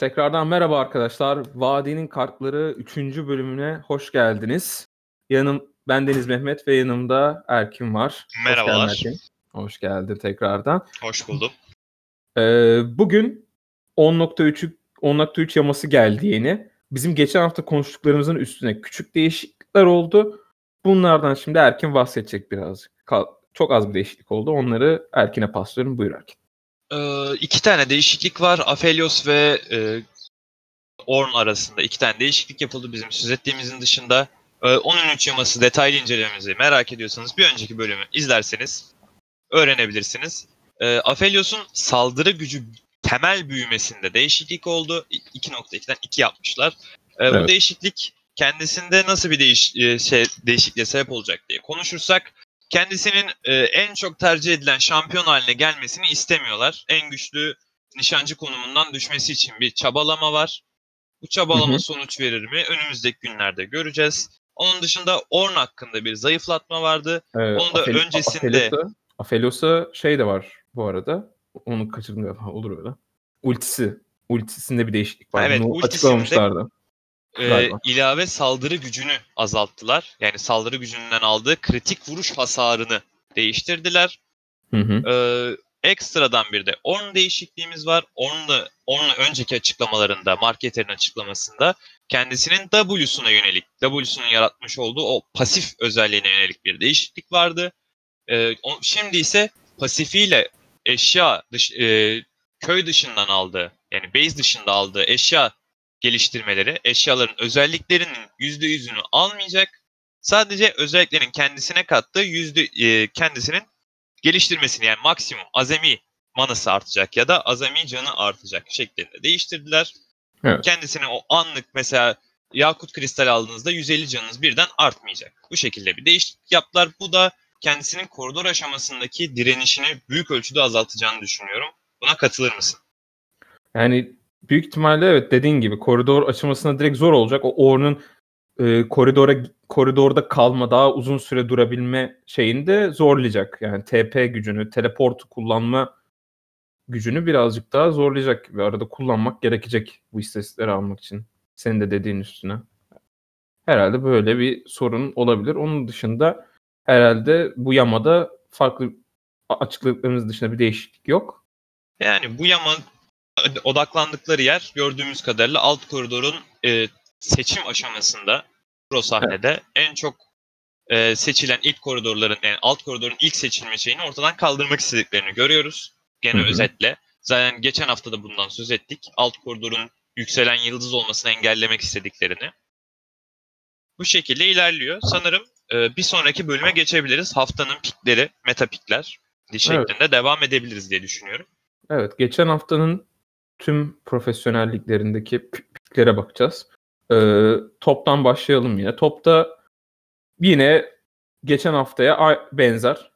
Tekrardan merhaba arkadaşlar. Vadinin Kartları 3. bölümüne hoş geldiniz. Yanım ben Deniz Mehmet ve yanımda Erkin var. Merhabalar. Hoş geldin, Erkin. Hoş geldin tekrardan. Hoş buldum. Ee, bugün 10.3 10.3 yaması geldi yeni. Bizim geçen hafta konuştuklarımızın üstüne küçük değişiklikler oldu. Bunlardan şimdi Erkin bahsedecek birazcık. Çok az bir değişiklik oldu. Onları Erkin'e paslıyorum. Buyur Erkin. Ee, iki tane değişiklik var. Aphelios ve e, Orn arasında iki tane değişiklik yapıldı bizim söz ettiğimizin dışında. E, 13 yaması detaylı incelememizi merak ediyorsanız bir önceki bölümü izlerseniz öğrenebilirsiniz. E, Aphelios'un saldırı gücü temel büyümesinde değişiklik oldu. 2.2'den 2 yapmışlar. E, evet. Bu değişiklik kendisinde nasıl bir değiş e, şey değişikliğe sebep olacak diye konuşursak kendisinin e, en çok tercih edilen şampiyon haline gelmesini istemiyorlar. En güçlü nişancı konumundan düşmesi için bir çabalama var. Bu çabalama hı hı. sonuç verir mi? Önümüzdeki günlerde göreceğiz. Onun dışında Orn hakkında bir zayıflatma vardı. Ee, Onu da Afel öncesinde... Aphelios'a şey de var bu arada. Onu kaçırdım galiba. Olur öyle. Ultisi. Ultisinde bir değişiklik var. Evet, Bunu açıklamamışlardı e, ilave saldırı gücünü azalttılar. Yani saldırı gücünden aldığı kritik vuruş hasarını değiştirdiler. Hı hı. E, ekstradan bir de Orn değişikliğimiz var. Orn'la Orn'la önceki açıklamalarında, marketerin açıklamasında kendisinin W'suna yönelik, W'sunun yaratmış olduğu o pasif özelliğine yönelik bir değişiklik vardı. E, o, şimdi ise pasifiyle eşya dış, e, köy dışından aldığı, yani base dışında aldığı eşya geliştirmeleri eşyaların özelliklerinin %100'ünü almayacak. Sadece özelliklerin kendisine kattığı yüzde e, kendisinin geliştirmesini yani maksimum azami manası artacak ya da azami canı artacak şeklinde değiştirdiler. Evet. Kendisine o anlık mesela yakut kristal aldığınızda 150 canınız birden artmayacak. Bu şekilde bir değişiklik yaptılar. Bu da kendisinin koridor aşamasındaki direnişini büyük ölçüde azaltacağını düşünüyorum. Buna katılır mısın? Yani büyük ihtimalle evet dediğin gibi koridor açılmasına direkt zor olacak. O Orn'un e, koridora koridorda kalma, daha uzun süre durabilme şeyini de zorlayacak. Yani TP gücünü, teleportu kullanma gücünü birazcık daha zorlayacak ve arada kullanmak gerekecek bu istatistikleri almak için. Senin de dediğin üstüne. Herhalde böyle bir sorun olabilir. Onun dışında herhalde bu yamada farklı açıkladıklarımız dışında bir değişiklik yok. Yani bu yama odaklandıkları yer gördüğümüz kadarıyla alt koridorun e, seçim aşamasında pro sahnede evet. en çok e, seçilen ilk koridorların yani alt koridorun ilk seçilme şeyini ortadan kaldırmak istediklerini görüyoruz. Gene Hı-hı. özetle. Zaten geçen hafta da bundan söz ettik. Alt koridorun yükselen yıldız olmasını engellemek istediklerini. Bu şekilde ilerliyor. Sanırım e, bir sonraki bölüme geçebiliriz. Haftanın pikleri, meta pikler şeklinde evet. devam edebiliriz diye düşünüyorum. Evet, geçen haftanın tüm profesyonelliklerindeki piklere bakacağız. Ee, toptan başlayalım yine. Topta yine geçen haftaya benzer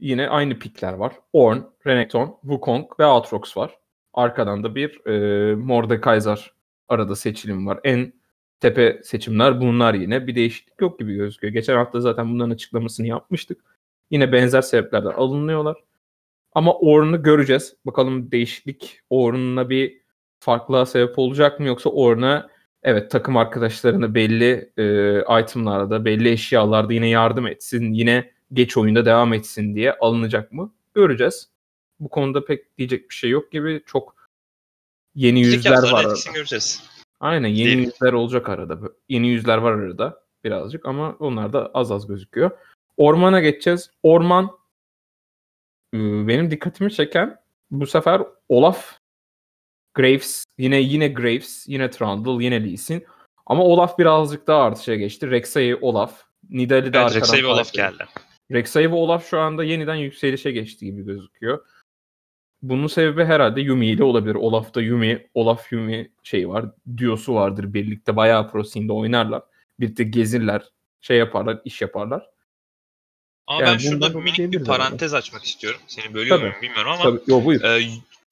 yine aynı pikler var. Orn, Renekton, Wukong ve Aatrox var. Arkadan da bir e, Mordekaiser arada seçilim var. En tepe seçimler bunlar yine. Bir değişiklik yok gibi gözüküyor. Geçen hafta zaten bunların açıklamasını yapmıştık. Yine benzer sebeplerden alınıyorlar. Ama Ornn'u göreceğiz. Bakalım değişiklik Ornn'la bir farklılığa sebep olacak mı yoksa Ornn'a evet takım arkadaşlarını belli e, itemlarda, belli eşyalarda yine yardım etsin, yine geç oyunda devam etsin diye alınacak mı? Göreceğiz. Bu konuda pek diyecek bir şey yok gibi. Çok yeni yüzler var arada. Göreceğiz. Aynen yeni Değil. yüzler olacak arada. Yeni yüzler var arada birazcık ama onlar da az az gözüküyor. Ormana geçeceğiz. Orman benim dikkatimi çeken bu sefer Olaf Graves yine yine Graves, yine Trundle, yine Lee Sin. Ama Olaf birazcık daha artışa geçti. Rek'Sai Olaf. Nidali de evet, Rek'Sai ve Olaf geldi. Rek'Sai ve Olaf şu anda yeniden yükselişe geçti gibi gözüküyor. Bunun sebebi herhalde Yumi ile olabilir. Olaf'ta Yumi, Olaf Yumi şey var. Diyosu vardır. Birlikte bayağı pro oynarlar. Birlikte gezirler. Şey yaparlar, iş yaparlar. Ama yani ben şurada minik bir parantez abi. açmak istiyorum. Seni bölüyor muyum bilmiyorum ama Tabii. Yo, buyur. E,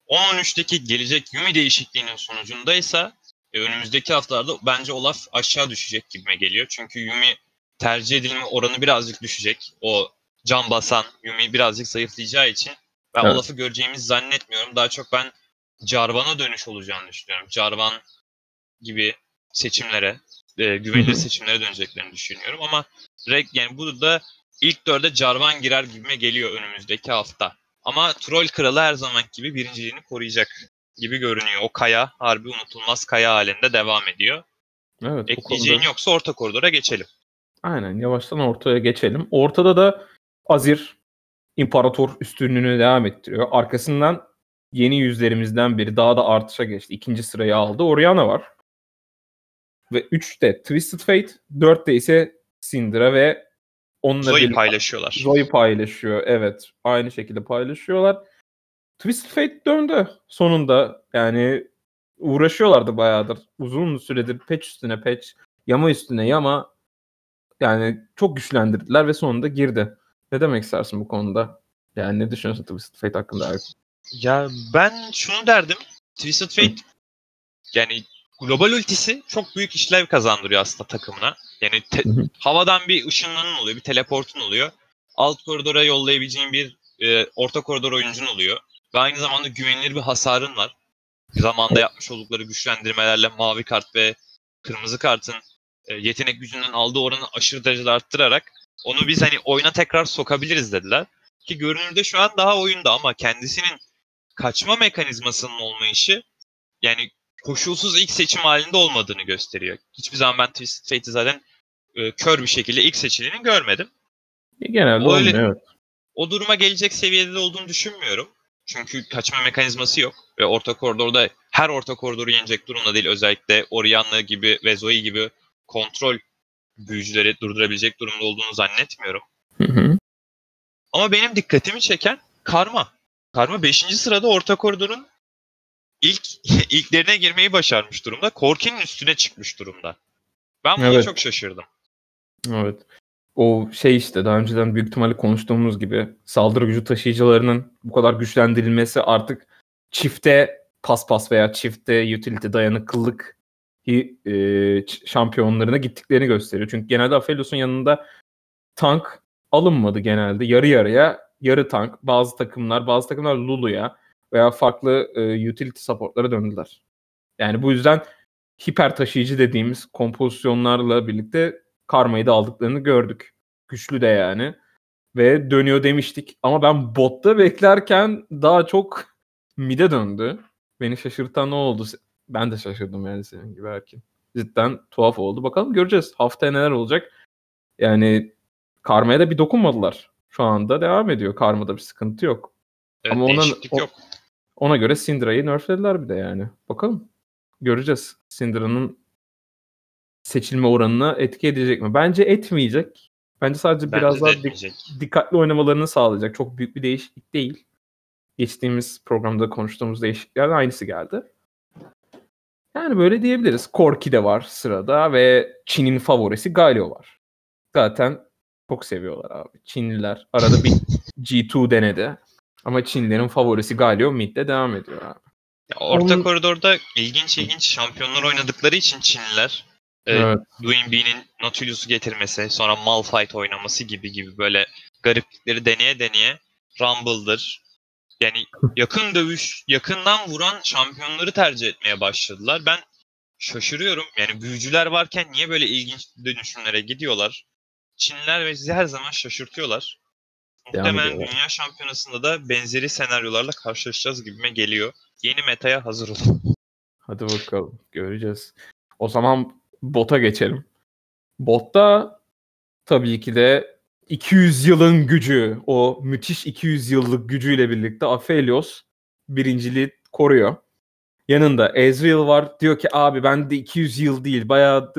10-13'teki gelecek Yumi değişikliğinin sonucundaysa e, önümüzdeki haftalarda bence Olaf aşağı düşecek gibime geliyor. Çünkü Yumi tercih edilme oranı birazcık düşecek. O can basan Yumi birazcık zayıflayacağı için ben evet. Olaf'ı göreceğimizi zannetmiyorum. Daha çok ben Jarvan'a dönüş olacağını düşünüyorum. Jarvan gibi seçimlere, e, güvenilir seçimlere döneceklerini düşünüyorum ama yani burada ilk dörde Jarvan girer gibime geliyor önümüzdeki hafta. Ama Troll Kralı her zaman gibi birinciliğini koruyacak gibi görünüyor. O kaya harbi unutulmaz kaya halinde devam ediyor. Evet, Ekleyeceğin konuda... yoksa orta koridora geçelim. Aynen yavaştan ortaya geçelim. Ortada da Azir İmparator üstünlüğünü devam ettiriyor. Arkasından yeni yüzlerimizden biri daha da artışa geçti. İkinci sırayı aldı. Oriana var. Ve 3'te Twisted Fate, 4'te ise Syndra ve onunla Zoe paylaşıyorlar. Zoe paylaşıyor. Evet. Aynı şekilde paylaşıyorlar. Twisted Fate döndü sonunda. Yani uğraşıyorlardı bayağıdır. Uzun süredir patch üstüne patch, yama üstüne yama yani çok güçlendirdiler ve sonunda girdi. Ne demek istersin bu konuda? Yani ne düşünüyorsun Twisted Fate hakkında? Ya ben şunu derdim. Twisted Fate yani global ultisi çok büyük işlev kazandırıyor aslında takımına. Yani te- havadan bir ışınlanın oluyor, bir teleportun oluyor. Alt koridora yollayabileceğin bir e, orta koridor oyuncun oluyor. Ve aynı zamanda güvenilir bir hasarın var. Zamanda yapmış oldukları güçlendirmelerle mavi kart ve kırmızı kartın e, yetenek gücünden aldığı oranı aşırı derecede arttırarak onu biz hani oyuna tekrar sokabiliriz dediler. Ki görünürde şu an daha oyunda ama kendisinin kaçma mekanizmasının olmayışı yani koşulsuz ilk seçim halinde olmadığını gösteriyor. Hiçbir zaman ben Twisted Fate'i zaten e, kör bir şekilde ilk seçileni görmedim. E, genelde o, öyle, evet. O duruma gelecek seviyede olduğunu düşünmüyorum. Çünkü kaçma mekanizması yok. Ve orta koridorda her orta koridoru yenecek durumda değil. Özellikle Orianna gibi ve Zoe gibi kontrol büyücüleri durdurabilecek durumda olduğunu zannetmiyorum. Hı hı. Ama benim dikkatimi çeken Karma. Karma 5. sırada orta koridorun ilk ilklerine girmeyi başarmış durumda. Korki'nin üstüne çıkmış durumda. Ben buna evet. çok şaşırdım. Evet. O şey işte daha önceden büyük ihtimalle konuştuğumuz gibi saldırı gücü taşıyıcılarının bu kadar güçlendirilmesi artık çifte paspas veya çifte utility dayanıklılık e, şampiyonlarına gittiklerini gösteriyor. Çünkü genelde Aphelios'un yanında tank alınmadı genelde. Yarı yarıya yarı tank. Bazı takımlar, bazı takımlar Lulu'ya veya farklı e, utility supportlara döndüler. Yani bu yüzden hiper taşıyıcı dediğimiz kompozisyonlarla birlikte karmayı da aldıklarını gördük. Güçlü de yani. Ve dönüyor demiştik. Ama ben botta beklerken daha çok mide döndü. Beni şaşırtan ne oldu? Ben de şaşırdım yani senin gibi Erkin. Cidden tuhaf oldu. Bakalım göreceğiz. Haftaya neler olacak. Yani Karma'ya da bir dokunmadılar. Şu anda devam ediyor. Karma'da bir sıkıntı yok. Evet, Ama ona, yok. Ona göre Syndra'yı nerflediler bir de yani. Bakalım. Göreceğiz. Syndra'nın seçilme oranına etki edecek mi? Bence etmeyecek. Bence sadece Bence biraz daha dik- dikkatli oynamalarını sağlayacak. Çok büyük bir değişiklik değil. Geçtiğimiz programda konuştuğumuz değişiklikler aynısı geldi. Yani böyle diyebiliriz. Korki de var sırada ve Çin'in favorisi Galio var. Zaten çok seviyorlar abi. Çinliler. Arada bir G2 denedi. Ama Çinlilerin favorisi Galio midde devam ediyor abi. Ya orta Onun... koridorda ilginç ilginç şampiyonlar oynadıkları için Çinliler e, evet. Dwayne B'nin Nautilus'u getirmesi, sonra Malphite oynaması gibi gibi böyle gariplikleri deneye deneye Rumble'dır, yani yakın dövüş, yakından vuran şampiyonları tercih etmeye başladılar. Ben şaşırıyorum. Yani büyücüler varken niye böyle ilginç dönüşümlere gidiyorlar? Çinliler bizi her zaman şaşırtıyorlar. Muhtemelen dünya şampiyonasında da benzeri senaryolarla karşılaşacağız gibime geliyor. Yeni metaya hazır olun. Hadi bakalım göreceğiz. O zaman bota geçelim. Botta tabii ki de 200 yılın gücü, o müthiş 200 yıllık gücüyle birlikte Aphelios birinciliği koruyor. Yanında Ezreal var. Diyor ki abi ben de 200 yıl değil bayağı,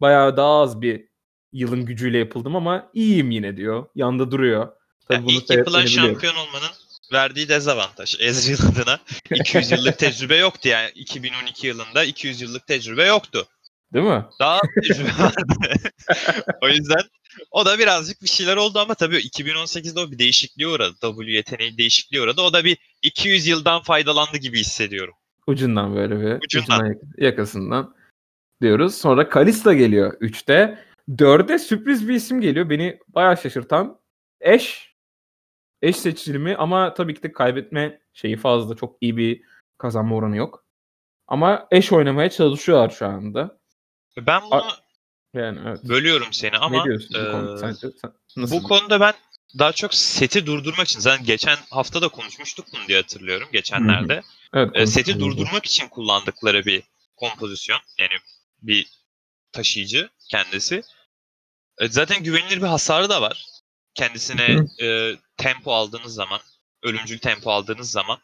bayağı daha az bir yılın gücüyle yapıldım ama iyiyim yine diyor. Yanda duruyor. Tabii yani bunu ilk yapılan şampiyon olmanın verdiği dezavantaj Ezreal adına 200 yıllık tecrübe yoktu yani 2012 yılında 200 yıllık tecrübe yoktu. Değil mi? Daha tecrübe vardı. o yüzden o da birazcık bir şeyler oldu ama tabii 2018'de o bir değişikliğe uğradı. W yeteneği değişikliğe uğradı. O da bir 200 yıldan faydalandı gibi hissediyorum. Ucundan böyle bir. Ucundan. ucundan yakasından diyoruz. Sonra Kalista geliyor 3'te. 4'e sürpriz bir isim geliyor. Beni bayağı şaşırtan. Eş. Eş seçilimi ama tabii ki de kaybetme şeyi fazla. Çok iyi bir Kazanma oranı yok. Ama eş oynamaya çalışıyorlar şu anda. Ben bunu A- yani evet. bölüyorum seni ama ne diyorsun bu, konu? Sen, sen, nasıl bu konuda ben daha çok seti durdurmak için zaten geçen hafta da konuşmuştuk bunu diye hatırlıyorum geçenlerde. Hı-hı. Evet, e, seti durdurmak için kullandıkları bir kompozisyon. Yani bir taşıyıcı kendisi. E, zaten güvenilir bir hasarı da var. Kendisine e, tempo aldığınız zaman, ölümcül tempo aldığınız zaman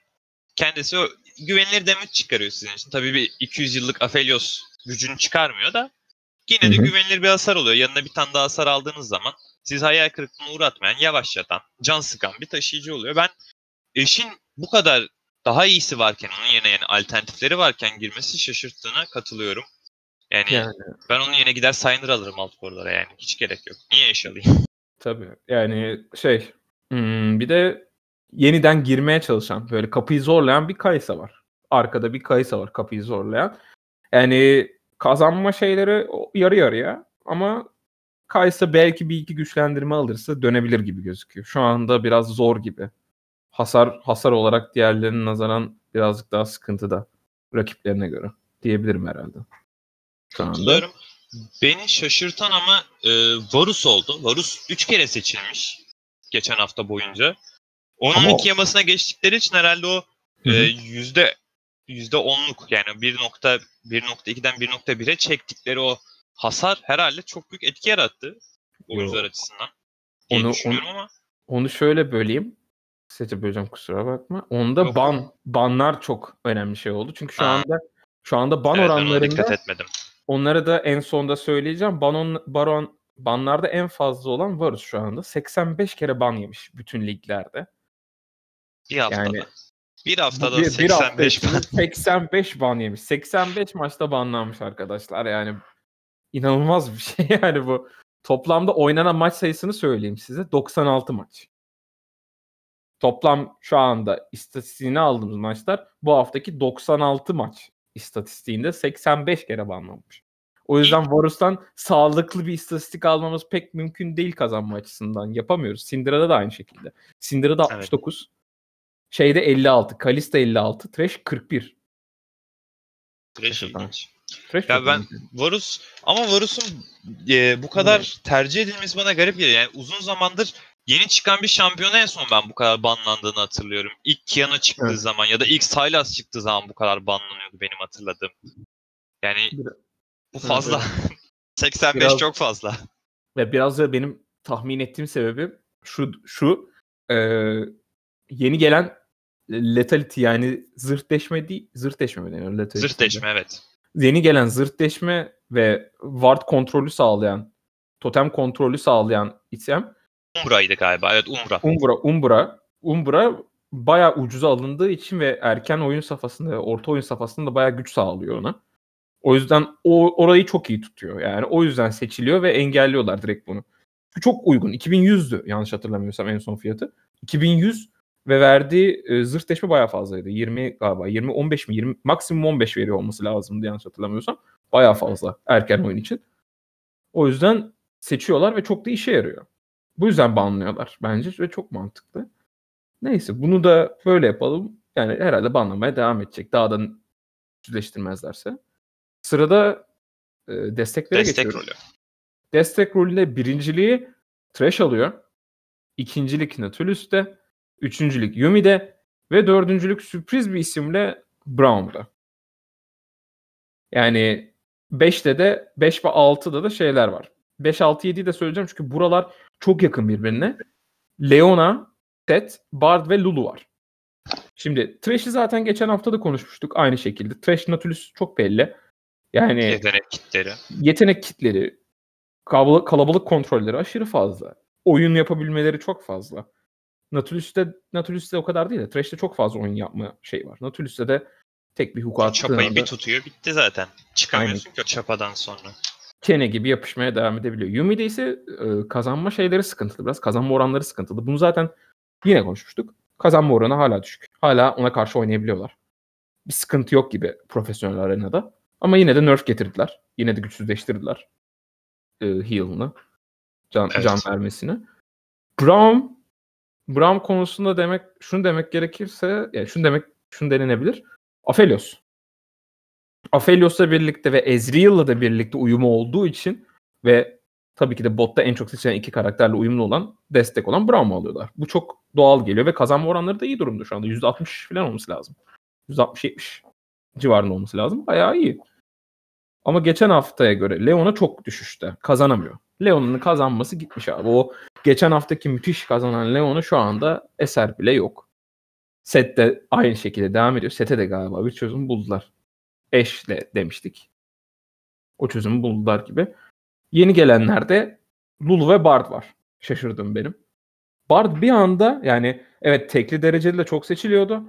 kendisi o güvenilir damage çıkarıyor sizin için. Tabii bir 200 yıllık Aphelios gücünü çıkarmıyor da yine de Hı-hı. güvenilir bir hasar oluyor. Yanına bir tane daha hasar aldığınız zaman siz hayal kırıklığına uğratmayan, yavaşlatan, can sıkan bir taşıyıcı oluyor. Ben eşin bu kadar daha iyisi varken onun yerine yani alternatifleri varken girmesi şaşırttığına katılıyorum. Yani, yani. ben onun yerine gider Signer alırım alt koridora yani. Hiç gerek yok. Niye eş alayım? Tabii. Yani şey hmm, bir de yeniden girmeye çalışan böyle kapıyı zorlayan bir Kaysa var. Arkada bir Kaysa var kapıyı zorlayan. Yani kazanma şeyleri yarı yarıya ama Kaysa belki bir iki güçlendirme alırsa dönebilir gibi gözüküyor. Şu anda biraz zor gibi. Hasar hasar olarak diğerlerinin nazaran birazcık daha sıkıntıda rakiplerine göre diyebilirim herhalde. Şu anda. Beni şaşırtan ama e, Varus oldu. Varus 3 kere seçilmiş geçen hafta boyunca. Onun ama... iki yamasına geçtikleri için herhalde o e, yüzde yüzde onluk yani 1.1.2'den 1.1'e çektikleri o hasar herhalde çok büyük etki yarattı oyuncular açısından. Onu, onu, ama. Onu şöyle böleyim. Size böleceğim kusura bakma. Onda Yok. ban banlar çok önemli şey oldu. Çünkü şu ha. anda şu anda ban evet, oranlarında dikkat etmedim. Onları da en sonda söyleyeceğim. Banon baron banlarda en fazla olan Varus şu anda. 85 kere ban yemiş bütün liglerde. Bir haftada. Yani, bir haftada bir, 85 bir hafta 85 ban yemiş. 85 maçta banlanmış arkadaşlar. Yani inanılmaz bir şey yani bu. Toplamda oynanan maç sayısını söyleyeyim size. 96 maç. Toplam şu anda istatistiğini aldığımız maçlar bu haftaki 96 maç istatistiğinde 85 kere banlanmış. O yüzden Varus'tan sağlıklı bir istatistik almamız pek mümkün değil kazanma açısından. Yapamıyoruz. Syndra'da da aynı şekilde. Syndra'da 69. Evet. Şeyde 56. Kalista 56. Thresh 41. Thresh ilginç. Thresh ya ben Varus ama Varus'un e, bu kadar hmm. tercih edilmesi bana garip geliyor. Yani uzun zamandır yeni çıkan bir şampiyona en son ben bu kadar banlandığını hatırlıyorum. İlk Kiana çıktığı evet. zaman ya da ilk Sylas çıktığı zaman bu kadar banlanıyordu benim hatırladığım. Yani bu fazla. Evet. 85 biraz, çok fazla. Ve biraz da benim tahmin ettiğim sebebi şu şu e, yeni gelen letality yani zırt deşme değil zırt deşme mi deniyor? Letality zırt deşme evet. Yeni gelen zırt deşme ve ward kontrolü sağlayan totem kontrolü sağlayan item Umbra'ydı galiba. Evet Umbra. Umbra, Umbra. Umbra bayağı ucuza alındığı için ve erken oyun safhasında, orta oyun safhasında bayağı güç sağlıyor ona. O yüzden o orayı çok iyi tutuyor. Yani o yüzden seçiliyor ve engelliyorlar direkt bunu. Çok uygun. 2100'dü yanlış hatırlamıyorsam en son fiyatı. 2100 ve verdiği e, zırh deşme bayağı fazlaydı. 20 galiba. 20 15 mi? 20 maksimum 15 veriyor olması lazımdı yanlış hatırlamıyorsam. Bayağı fazla erken oyun için. O yüzden seçiyorlar ve çok da işe yarıyor. Bu yüzden banlıyorlar bence ve çok mantıklı. Neyse bunu da böyle yapalım. Yani herhalde banlamaya devam edecek. Daha da yüzleştirmezlerse. Sırada e, desteklere Destek geçiyoruz. Rolü. Destek rolünde birinciliği Trash alıyor. İkincilik Natulus'te. Üçüncülük Yumi'de. Ve dördüncülük sürpriz bir isimle Brown'da. Yani 5'te de 5 ve 6'da da şeyler var. 5, 6, 7'yi de söyleyeceğim çünkü buralar çok yakın birbirine. Leona, Set, Bard ve Lulu var. Şimdi Trash'i zaten geçen hafta da konuşmuştuk aynı şekilde. Trash Nautilus çok belli. Yani yetenek kitleri. Yetenek kitleri, kalabalık, kalabalık kontrolleri aşırı fazla. Oyun yapabilmeleri çok fazla. Nautilus'te Nautilus'te o kadar değil de Trash'te çok fazla oyun yapma şey var. Nautilus'te de tek bir hukuk Çapayı bir tutuyor bitti zaten. Çıkamıyorsun Aynen. ki o çapadan sonra kene gibi yapışmaya devam edebiliyor. Yumi'de ise e, kazanma şeyleri sıkıntılı biraz. Kazanma oranları sıkıntılı. Bunu zaten yine konuşmuştuk. Kazanma oranı hala düşük. Hala ona karşı oynayabiliyorlar. Bir sıkıntı yok gibi profesyonel arenada. Ama yine de nerf getirdiler. Yine de güçsüzleştirdiler e, heal'ını. Can, evet. can vermesini. Brown Brown konusunda demek şunu demek gerekirse yani şunu demek şunu denenebilir. Aphelios. Aphelios'la birlikte ve Ezreal'la da birlikte uyumu olduğu için ve tabii ki de botta en çok seçilen iki karakterle uyumlu olan destek olan Braum'u alıyorlar. Bu çok doğal geliyor ve kazanma oranları da iyi durumda şu anda. %60 falan olması lazım. %60-70 civarında olması lazım. Bayağı iyi. Ama geçen haftaya göre Leon'a çok düşüşte. Kazanamıyor. Leon'un kazanması gitmiş abi. O geçen haftaki müthiş kazanan Leon'u şu anda eser bile yok. Set de aynı şekilde devam ediyor. Sete de galiba bir çözüm buldular. Ash'le demiştik. O çözümü buldular gibi. Yeni gelenlerde Lulu ve Bard var. Şaşırdım benim. Bard bir anda yani evet tekli dereceli de çok seçiliyordu.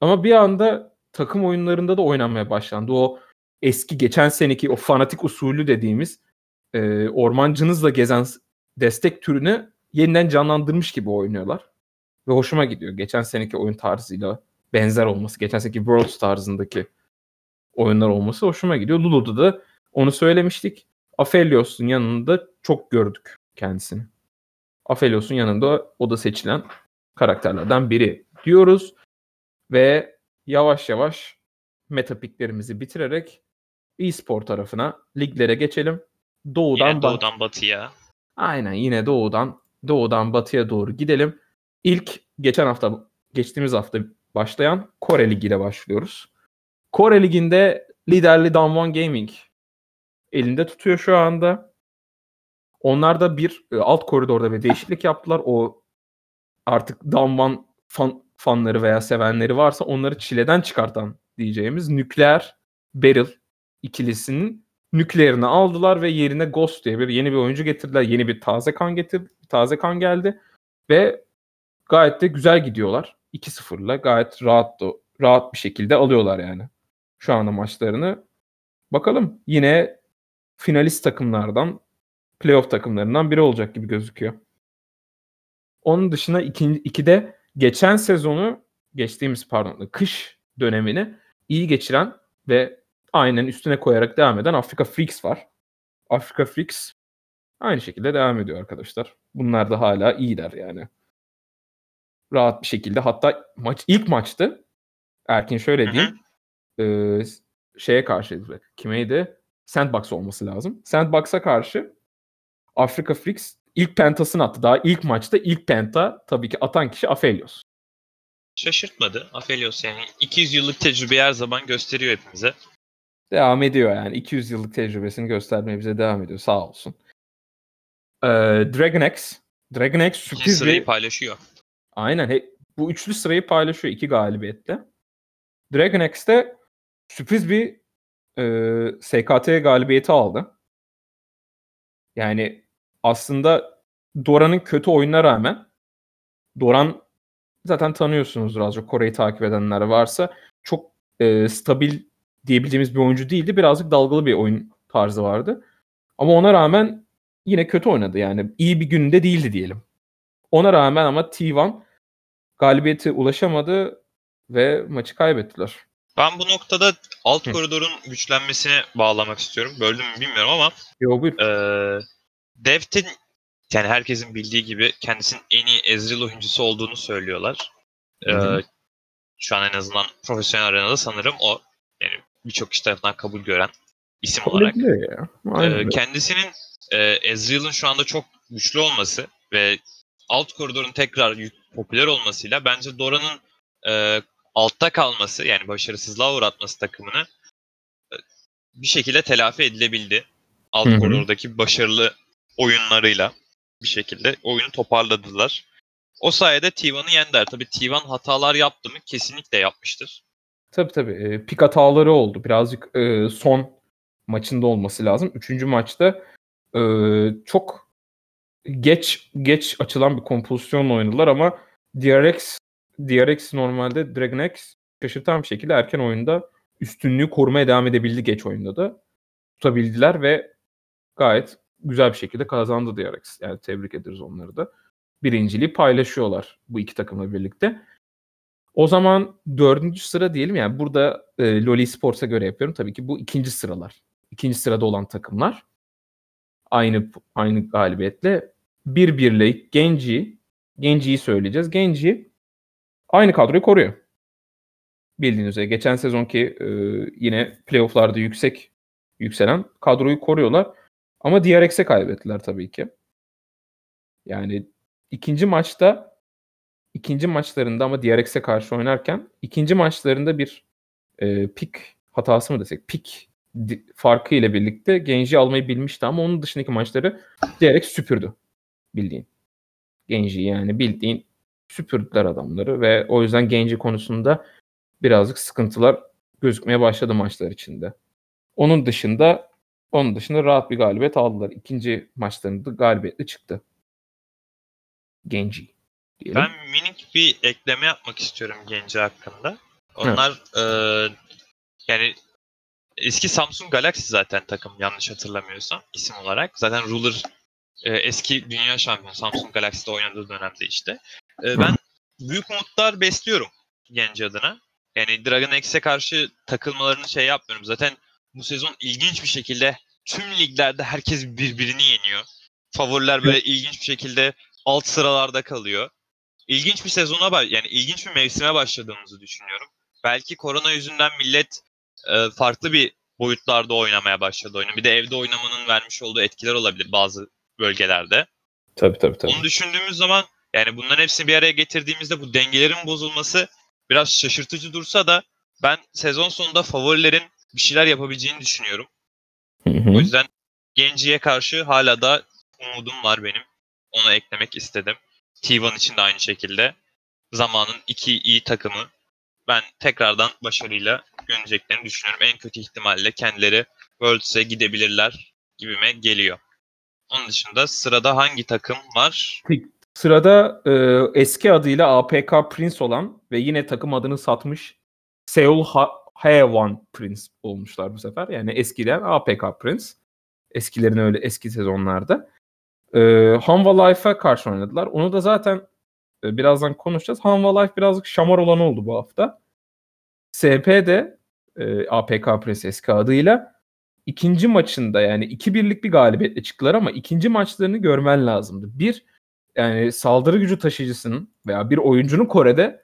Ama bir anda takım oyunlarında da oynanmaya başlandı. O eski geçen seneki o fanatik usulü dediğimiz e, ormancınızla gezen destek türünü yeniden canlandırmış gibi oynuyorlar. Ve hoşuma gidiyor. Geçen seneki oyun tarzıyla benzer olması. Geçen seneki Worlds tarzındaki oyunlar olması hoşuma gidiyor. Lulu'da da onu söylemiştik. Aphelios'un yanında çok gördük kendisini. Aphelios'un yanında o da seçilen karakterlerden biri diyoruz. Ve yavaş yavaş metapiklerimizi bitirerek e-spor tarafına liglere geçelim. Doğudan, yine doğudan batıya. Aynen yine doğudan doğudan batıya doğru gidelim. İlk geçen hafta geçtiğimiz hafta başlayan Kore Ligi ile başlıyoruz. Kore Ligi'nde liderli Damwon Gaming elinde tutuyor şu anda. Onlar da bir e, alt koridorda bir değişiklik yaptılar. O artık Damwon fan, fanları veya sevenleri varsa onları çileden çıkartan diyeceğimiz nükleer Beryl ikilisinin nükleerini aldılar ve yerine Ghost diye bir yeni bir oyuncu getirdiler. Yeni bir taze kan getir taze kan geldi ve gayet de güzel gidiyorlar. 2-0'la gayet rahat rahat bir şekilde alıyorlar yani. Şu anda maçlarını. Bakalım yine finalist takımlardan playoff takımlarından biri olacak gibi gözüküyor. Onun dışında ikinci, ikide geçen sezonu geçtiğimiz pardon kış dönemini iyi geçiren ve aynen üstüne koyarak devam eden Afrika Freaks var. Afrika Freaks aynı şekilde devam ediyor arkadaşlar. Bunlar da hala iyiler yani. Rahat bir şekilde hatta maç ilk maçtı. Erkin şöyle diyeyim. E, şeye karşıydı. Kimeydi? Sandbox olması lazım. Sandbox'a karşı Afrika Freaks ilk pentasını attı. Daha ilk maçta ilk penta tabii ki atan kişi Aphelios. Şaşırtmadı Aphelios yani 200 yıllık tecrübe her zaman gösteriyor hepimize. Devam ediyor yani 200 yıllık tecrübesini göstermeye bize devam ediyor sağ olsun. Ee, Dragon X. Dragon X sürpriz sırayı bir... paylaşıyor. Aynen. He, bu üçlü sırayı paylaşıyor iki galibiyetle. Dragon X'te sürpriz bir e, SKT galibiyeti aldı. Yani aslında Doran'ın kötü oyununa rağmen Doran zaten tanıyorsunuzdur azıcık Kore'yi takip edenler varsa çok e, stabil diyebileceğimiz bir oyuncu değildi. Birazcık dalgalı bir oyun tarzı vardı. Ama ona rağmen yine kötü oynadı yani. iyi bir günde değildi diyelim. Ona rağmen ama T1 galibiyeti ulaşamadı ve maçı kaybettiler. Ben bu noktada alt Hı. koridorun güçlenmesine bağlamak istiyorum. Böldüm mü bilmiyorum ama Yo, buyur. E, Devt'in yani herkesin bildiği gibi kendisinin en iyi Ezreal oyuncusu olduğunu söylüyorlar. Ee, şu an en azından profesyonel arenada sanırım o yani birçok kişi tarafından kabul gören isim kabul olarak. Ya. Ee, kendisinin e, Ezreal'ın şu anda çok güçlü olması ve alt koridorun tekrar popüler olmasıyla bence Dora'nın e, altta kalması yani başarısızlığa uğratması takımını e, bir şekilde telafi edilebildi. Alt Hı-hı. koridordaki başarılı oyunlarıyla bir şekilde oyunu toparladılar. O sayede T1'ı yendiler. Tabii T1 hatalar yaptı mı? Kesinlikle yapmıştır. Tabii tabii. E, pik hataları oldu. Birazcık e, son maçında olması lazım. Üçüncü maçta e, çok geç geç açılan bir kompozisyon oynadılar ama DRX DRX normalde Dragon X şaşırtan bir şekilde erken oyunda üstünlüğü korumaya devam edebildi geç oyunda da. Tutabildiler ve gayet güzel bir şekilde kazandı DRX. Yani tebrik ederiz onları da. Birinciliği paylaşıyorlar bu iki takımla birlikte. O zaman dördüncü sıra diyelim yani burada e, Loli Sports'a göre yapıyorum. Tabii ki bu ikinci sıralar. İkinci sırada olan takımlar. Aynı aynı galibiyetle bir birle Genji Genji'yi söyleyeceğiz. Genji aynı kadroyu koruyor. bildiğiniz üzere geçen sezonki e, yine playofflarda yüksek yükselen kadroyu koruyorlar. Ama DRX'e kaybettiler tabii ki. Yani ikinci maçta ikinci maçlarında ama DRX'e karşı oynarken ikinci maçlarında bir e, pik hatası mı desek pik farkı ile birlikte Genji almayı bilmişti ama onun dışındaki maçları DRX süpürdü bildiğin. Genji yani bildiğin süpürdüler adamları ve o yüzden Genji konusunda birazcık sıkıntılar gözükmeye başladı maçlar içinde. Onun dışında onun dışında rahat bir galibiyet aldılar. İkinci maçlarında galibiyetle çıktı. Genji. Diyelim. Ben minik bir ekleme yapmak istiyorum Genji hakkında. Onlar e, yani eski Samsung Galaxy zaten takım yanlış hatırlamıyorsam isim olarak. Zaten Ruler e, eski dünya şampiyonu Samsung Galaxy'de oynadığı dönemde işte. E, ben büyük umutlar besliyorum Genci adına. Yani Dragon X'e karşı takılmalarını şey yapmıyorum. Zaten bu sezon ilginç bir şekilde tüm liglerde herkes birbirini yeniyor. Favoriler böyle ilginç bir şekilde alt sıralarda kalıyor. İlginç bir sezona yani ilginç bir mevsime başladığımızı düşünüyorum. Belki korona yüzünden millet e, farklı bir boyutlarda oynamaya başladı oyunu. Bir de evde oynamanın vermiş olduğu etkiler olabilir bazı bölgelerde. Tabii tabii tabii. Onu düşündüğümüz zaman yani bunların hepsini bir araya getirdiğimizde bu dengelerin bozulması biraz şaşırtıcı dursa da ben sezon sonunda favorilerin bir şeyler yapabileceğini düşünüyorum. Hı hı. O yüzden Genji'ye karşı hala da umudum var benim. Onu eklemek istedim. T1 için de aynı şekilde. Zamanın iki iyi takımı. Ben tekrardan başarıyla göneceklerini düşünüyorum. En kötü ihtimalle kendileri Worlds'e gidebilirler gibime geliyor. Onun dışında sırada hangi takım var? Sırada e, eski adıyla APK Prince olan ve yine takım adını satmış Seoul ha- Haewan Prince olmuşlar bu sefer. Yani eskiden APK Prince. Eskilerin öyle eski sezonlarda. E, Hanwha Life'a karşı oynadılar. Onu da zaten e, birazdan konuşacağız. Hanwha Life birazcık şamar olan oldu bu hafta. SP de e, APK Prince eski adıyla ikinci maçında yani 2-1'lik bir galibiyetle çıktılar ama ikinci maçlarını görmen lazımdı. Bir yani saldırı gücü taşıyıcısının veya bir oyuncunun Kore'de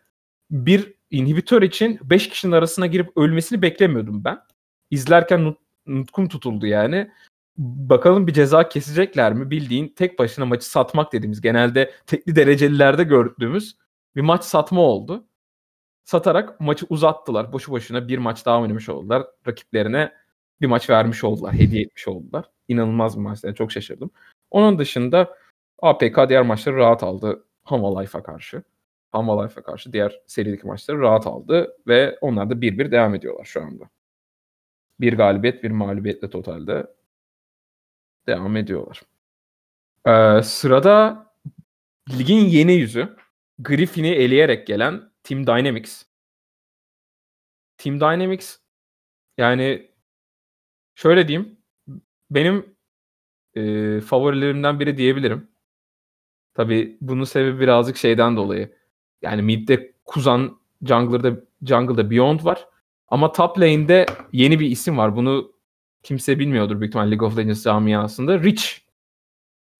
bir inhibitör için 5 kişinin arasına girip ölmesini beklemiyordum ben. İzlerken nut- nutkum tutuldu yani. Bakalım bir ceza kesecekler mi? Bildiğin tek başına maçı satmak dediğimiz genelde tekli derecelilerde gördüğümüz bir maç satma oldu. Satarak maçı uzattılar. Boşu boşuna bir maç daha oynamış oldular. Rakiplerine bir maç vermiş oldular. Hediye etmiş oldular. İnanılmaz bir maç. Yani çok şaşırdım. Onun dışında APK diğer maçları rahat aldı Hama Life'a karşı. Hama Life'a karşı diğer serideki maçları rahat aldı ve onlar da 1-1 devam ediyorlar şu anda. Bir galibiyet, bir mağlubiyetle totalde devam ediyorlar. Ee, sırada ligin yeni yüzü Griffin'i eleyerek gelen Team Dynamics. Team Dynamics yani şöyle diyeyim benim e, favorilerimden biri diyebilirim. Tabi bunun sebebi birazcık şeyden dolayı. Yani midde Kuzan, jungler'da, jungle'da Beyond var. Ama top lane'de yeni bir isim var. Bunu kimse bilmiyordur büyük ihtimalle League of Legends camiasında. Rich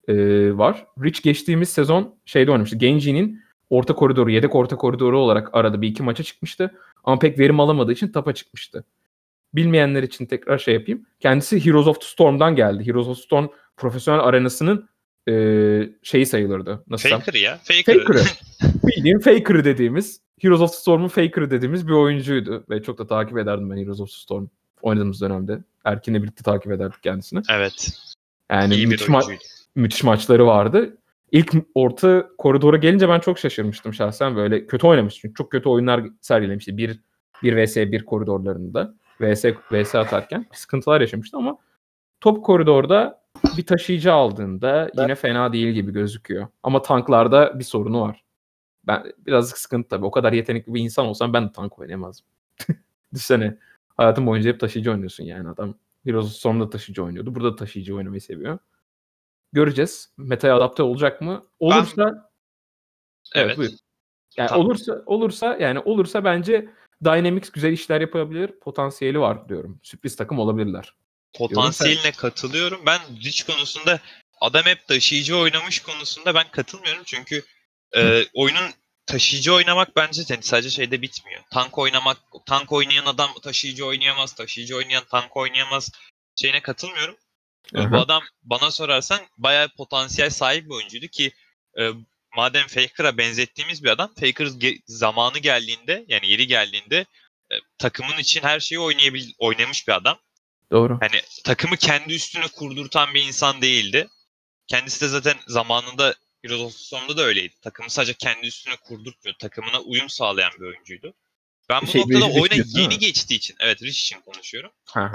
e, var. Rich geçtiğimiz sezon şeyde oynamıştı. Genji'nin orta koridoru, yedek orta koridoru olarak arada bir iki maça çıkmıştı. Ama pek verim alamadığı için tapa çıkmıştı. Bilmeyenler için tekrar şey yapayım. Kendisi Heroes of the Storm'dan geldi. Heroes of the Storm profesyonel arenasının e, şeyi sayılırdı. Nasıl Faker ya. Faker. Faker'ı. Bildiğin Faker dediğimiz Heroes of the Storm'un Faker dediğimiz bir oyuncuydu. Ve çok da takip ederdim ben Heroes of the Storm oynadığımız dönemde. Erkin'le birlikte takip ederdik kendisini. Evet. Yani İyi müthiş, ma- müthiş maçları vardı. İlk orta koridora gelince ben çok şaşırmıştım şahsen. Böyle kötü oynamış çünkü çok kötü oyunlar sergilemişti. Bir, bir vs 1 koridorlarında. VS, VS atarken sıkıntılar yaşamıştı ama top koridorda bir taşıyıcı aldığında yine fena değil gibi gözüküyor. Ama tanklarda bir sorunu var. Ben birazcık sıkıntı tabii. O kadar yetenekli bir insan olsam ben de tank oynayamazdım. Düşünsene. Hayatım boyunca hep taşıyıcı oynuyorsun yani adam. Heroes of Storm'da taşıyıcı oynuyordu. Burada da taşıyıcı oynamayı seviyor. Göreceğiz. Meta'ya adapte olacak mı? Olursa ben... Evet. evet Yani tamam. olursa olursa yani olursa bence Dynamics güzel işler yapabilir. Potansiyeli var diyorum. Sürpriz takım olabilirler. Potansiyeline katılıyorum. Ben Rich konusunda adam hep taşıyıcı oynamış konusunda ben katılmıyorum. Çünkü e, oyunun taşıyıcı oynamak bence yani sadece şeyde bitmiyor. Tank oynamak, tank oynayan adam taşıyıcı oynayamaz, taşıyıcı oynayan tank oynayamaz şeyine katılmıyorum. Hı-hı. Bu adam bana sorarsan bayağı potansiyel sahip bir oyuncuydu ki e, madem Faker'a benzettiğimiz bir adam Faker ge- zamanı geldiğinde yani yeri geldiğinde e, takımın için her şeyi oynayabil oynamış bir adam. Doğru. Hani takımı kendi üstüne kurdurtan bir insan değildi. Kendisi de zaten zamanında Storm'da da öyleydi. Takımı sadece kendi üstüne kurdurtmuyor. Takımına uyum sağlayan bir oyuncuydu. Ben bu şey, noktada oyuna yeni geçtiği için, evet Rich için konuşuyorum.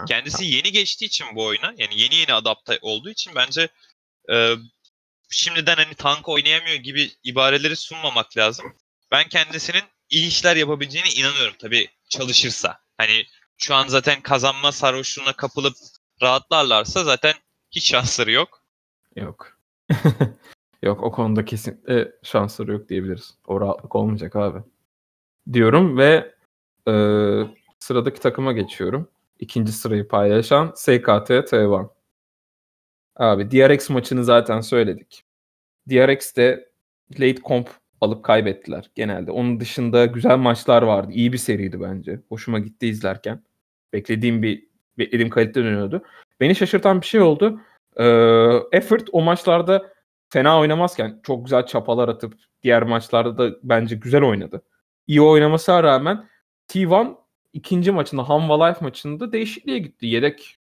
Kendisi yeni geçtiği için bu oyuna, yani yeni yeni adapte olduğu için bence e, şimdiden hani tank oynayamıyor gibi ibareleri sunmamak lazım. Ben kendisinin iyi işler yapabileceğine inanıyorum tabii çalışırsa. Hani şu an zaten kazanma sarhoşluğuna kapılıp rahatlarlarsa zaten hiç şansları yok. Yok. yok o konuda kesinlikle şansları yok diyebiliriz. O rahatlık olmayacak abi. Diyorum ve e, sıradaki takıma geçiyorum. İkinci sırayı paylaşan SKT Taiwan. Abi DRX maçını zaten söyledik. DRX'te late comp alıp kaybettiler genelde. Onun dışında güzel maçlar vardı. İyi bir seriydi bence. Hoşuma gitti izlerken. Beklediğim bir beklediğim kalite dönüyordu. Beni şaşırtan bir şey oldu. Ee, Effort o maçlarda fena oynamazken çok güzel çapalar atıp diğer maçlarda da bence güzel oynadı. İyi oynamasına rağmen T1 ikinci maçında Hanva Life maçında değişikliğe gitti. Yedek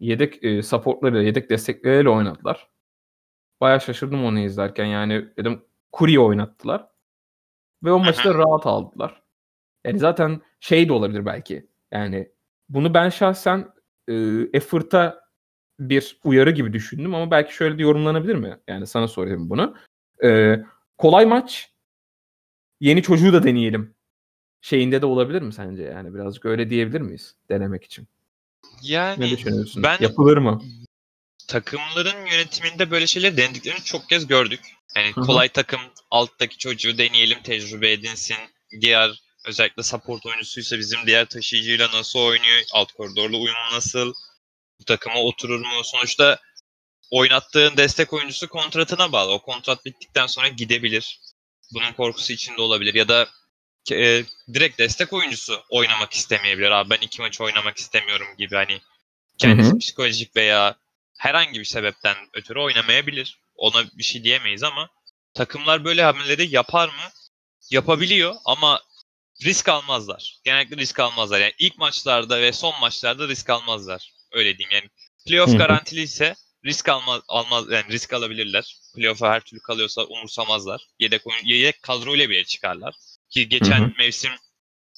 yedek e, supportlarıyla, yedek destekleriyle oynadılar. Baya şaşırdım onu izlerken. Yani dedim Curry oynattılar. Ve o maçta rahat aldılar. Yani zaten şey de olabilir belki. Yani bunu ben şahsen e, Effort'a bir uyarı gibi düşündüm ama belki şöyle de yorumlanabilir mi? Yani sana sorayım bunu. E, kolay maç. Yeni çocuğu da deneyelim. Şeyinde de olabilir mi sence? Yani birazcık öyle diyebilir miyiz denemek için? Yani ne düşünüyorsun? Ben Yapılır mı? Takımların yönetiminde böyle şeyler denediklerini çok kez gördük. Yani Hı-hı. kolay takım alttaki çocuğu deneyelim, tecrübe edinsin. Diğer özellikle support oyuncusuysa bizim diğer taşıyıcıyla nasıl oynuyor, alt koridorla uyumu nasıl, bu takıma oturur mu? Sonuçta oynattığın destek oyuncusu kontratına bağlı. O kontrat bittikten sonra gidebilir. Bunun korkusu içinde olabilir. Ya da e, direkt destek oyuncusu oynamak istemeyebilir. Abi ben iki maç oynamak istemiyorum gibi hani kendisi Hı-hı. psikolojik veya herhangi bir sebepten ötürü oynamayabilir. Ona bir şey diyemeyiz ama takımlar böyle hamleleri yapar mı? Yapabiliyor ama risk almazlar. Genellikle risk almazlar. Yani ilk maçlarda ve son maçlarda risk almazlar. Öyle diyeyim. Yani playoff garantili ise risk almaz, almaz yani risk alabilirler. Playoff'a her türlü kalıyorsa umursamazlar. Yedek oyun, yedek kadroyla bile çıkarlar. Ki geçen Hı-hı. mevsim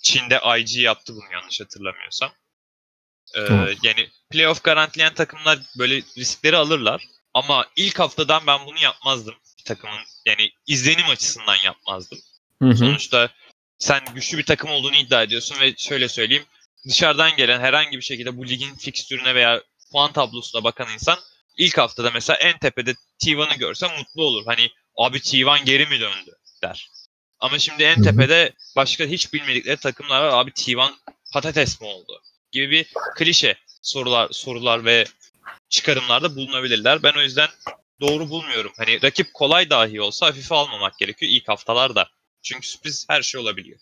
Çin'de IG yaptı bunu yanlış hatırlamıyorsam. Ee, yani playoff garantileyen takımlar böyle riskleri alırlar. Ama ilk haftadan ben bunu yapmazdım bir takımın. Yani izlenim açısından yapmazdım. Hı-hı. Sonuçta sen güçlü bir takım olduğunu iddia ediyorsun ve şöyle söyleyeyim. Dışarıdan gelen herhangi bir şekilde bu ligin fikstürüne veya puan tablosuna bakan insan ilk haftada mesela en tepede T1'ı görse mutlu olur. Hani abi T1 geri mi döndü der. Ama şimdi en tepede başka hiç bilmedikleri takımlar var. Abi T1 patates mi oldu? Gibi bir klişe sorular sorular ve çıkarımlarda bulunabilirler. Ben o yüzden doğru bulmuyorum. Hani rakip kolay dahi olsa hafife almamak gerekiyor ilk haftalarda. Çünkü sürpriz her şey olabiliyor.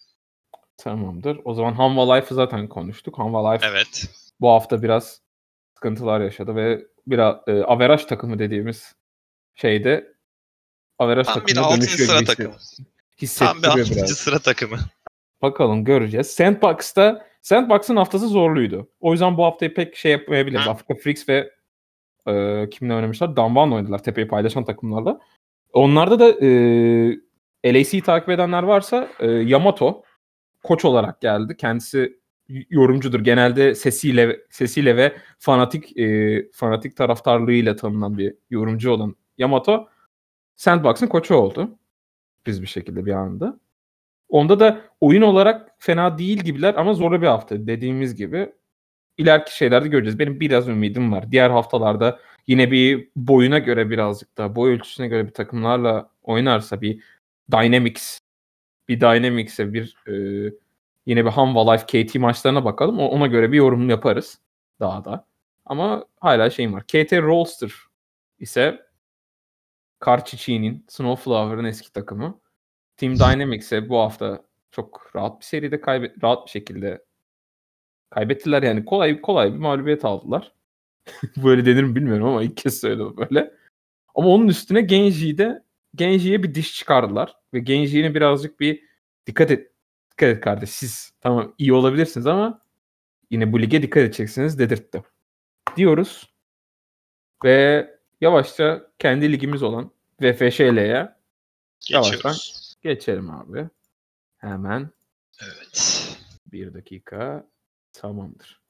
Tamamdır. O zaman Hanva Life'ı zaten konuştuk. Hanva Life evet. bu hafta biraz sıkıntılar yaşadı ve biraz e, averaj takımı dediğimiz şeyde averaj Tam takımı dönüşüyor sıra takımı. Tam bir 6. biraz. sıra takımı. Bakalım göreceğiz. Sandbox'ta Sandbox'ın haftası zorluydu. O yüzden bu haftayı pek şey yapmayabiliriz. Afrika Freaks ve e, kimle oynamışlar? Danban oynadılar tepeyi paylaşan takımlarla. Onlarda da e, LAC'yi takip edenler varsa e, Yamato koç olarak geldi. Kendisi yorumcudur. Genelde sesiyle sesiyle ve fanatik e, fanatik taraftarlığıyla tanınan bir yorumcu olan Yamato Sandbox'ın koçu oldu. Biz bir şekilde bir anda. Onda da oyun olarak fena değil gibiler ama zorlu bir hafta dediğimiz gibi. İleriki şeylerde göreceğiz. Benim biraz ümidim var. Diğer haftalarda yine bir boyuna göre birazcık daha boy ölçüsüne göre bir takımlarla oynarsa bir Dynamics bir Dynamics'e bir e, yine bir Hanva Life KT maçlarına bakalım. Ona göre bir yorum yaparız daha da. Ama hala şeyim var. KT Rollster ise Karçiçi'nin Snowflower'ın eski takımı. Team Dynamics'e bu hafta çok rahat bir seride kaybet rahat bir şekilde kaybettiler yani kolay kolay bir mağlubiyet aldılar. böyle denir mi bilmiyorum ama ilk kez söyledim böyle. Ama onun üstüne Genji'yi de Genji'ye bir diş çıkardılar ve Genji'nin birazcık bir dikkat et dikkat et kardeş siz tamam iyi olabilirsiniz ama yine bu lige dikkat edeceksiniz dedirtti. Diyoruz. Ve yavaşça kendi ligimiz olan VFŞL'ye yavaştan geçelim abi. Hemen. Evet. Bir dakika. Tamamdır.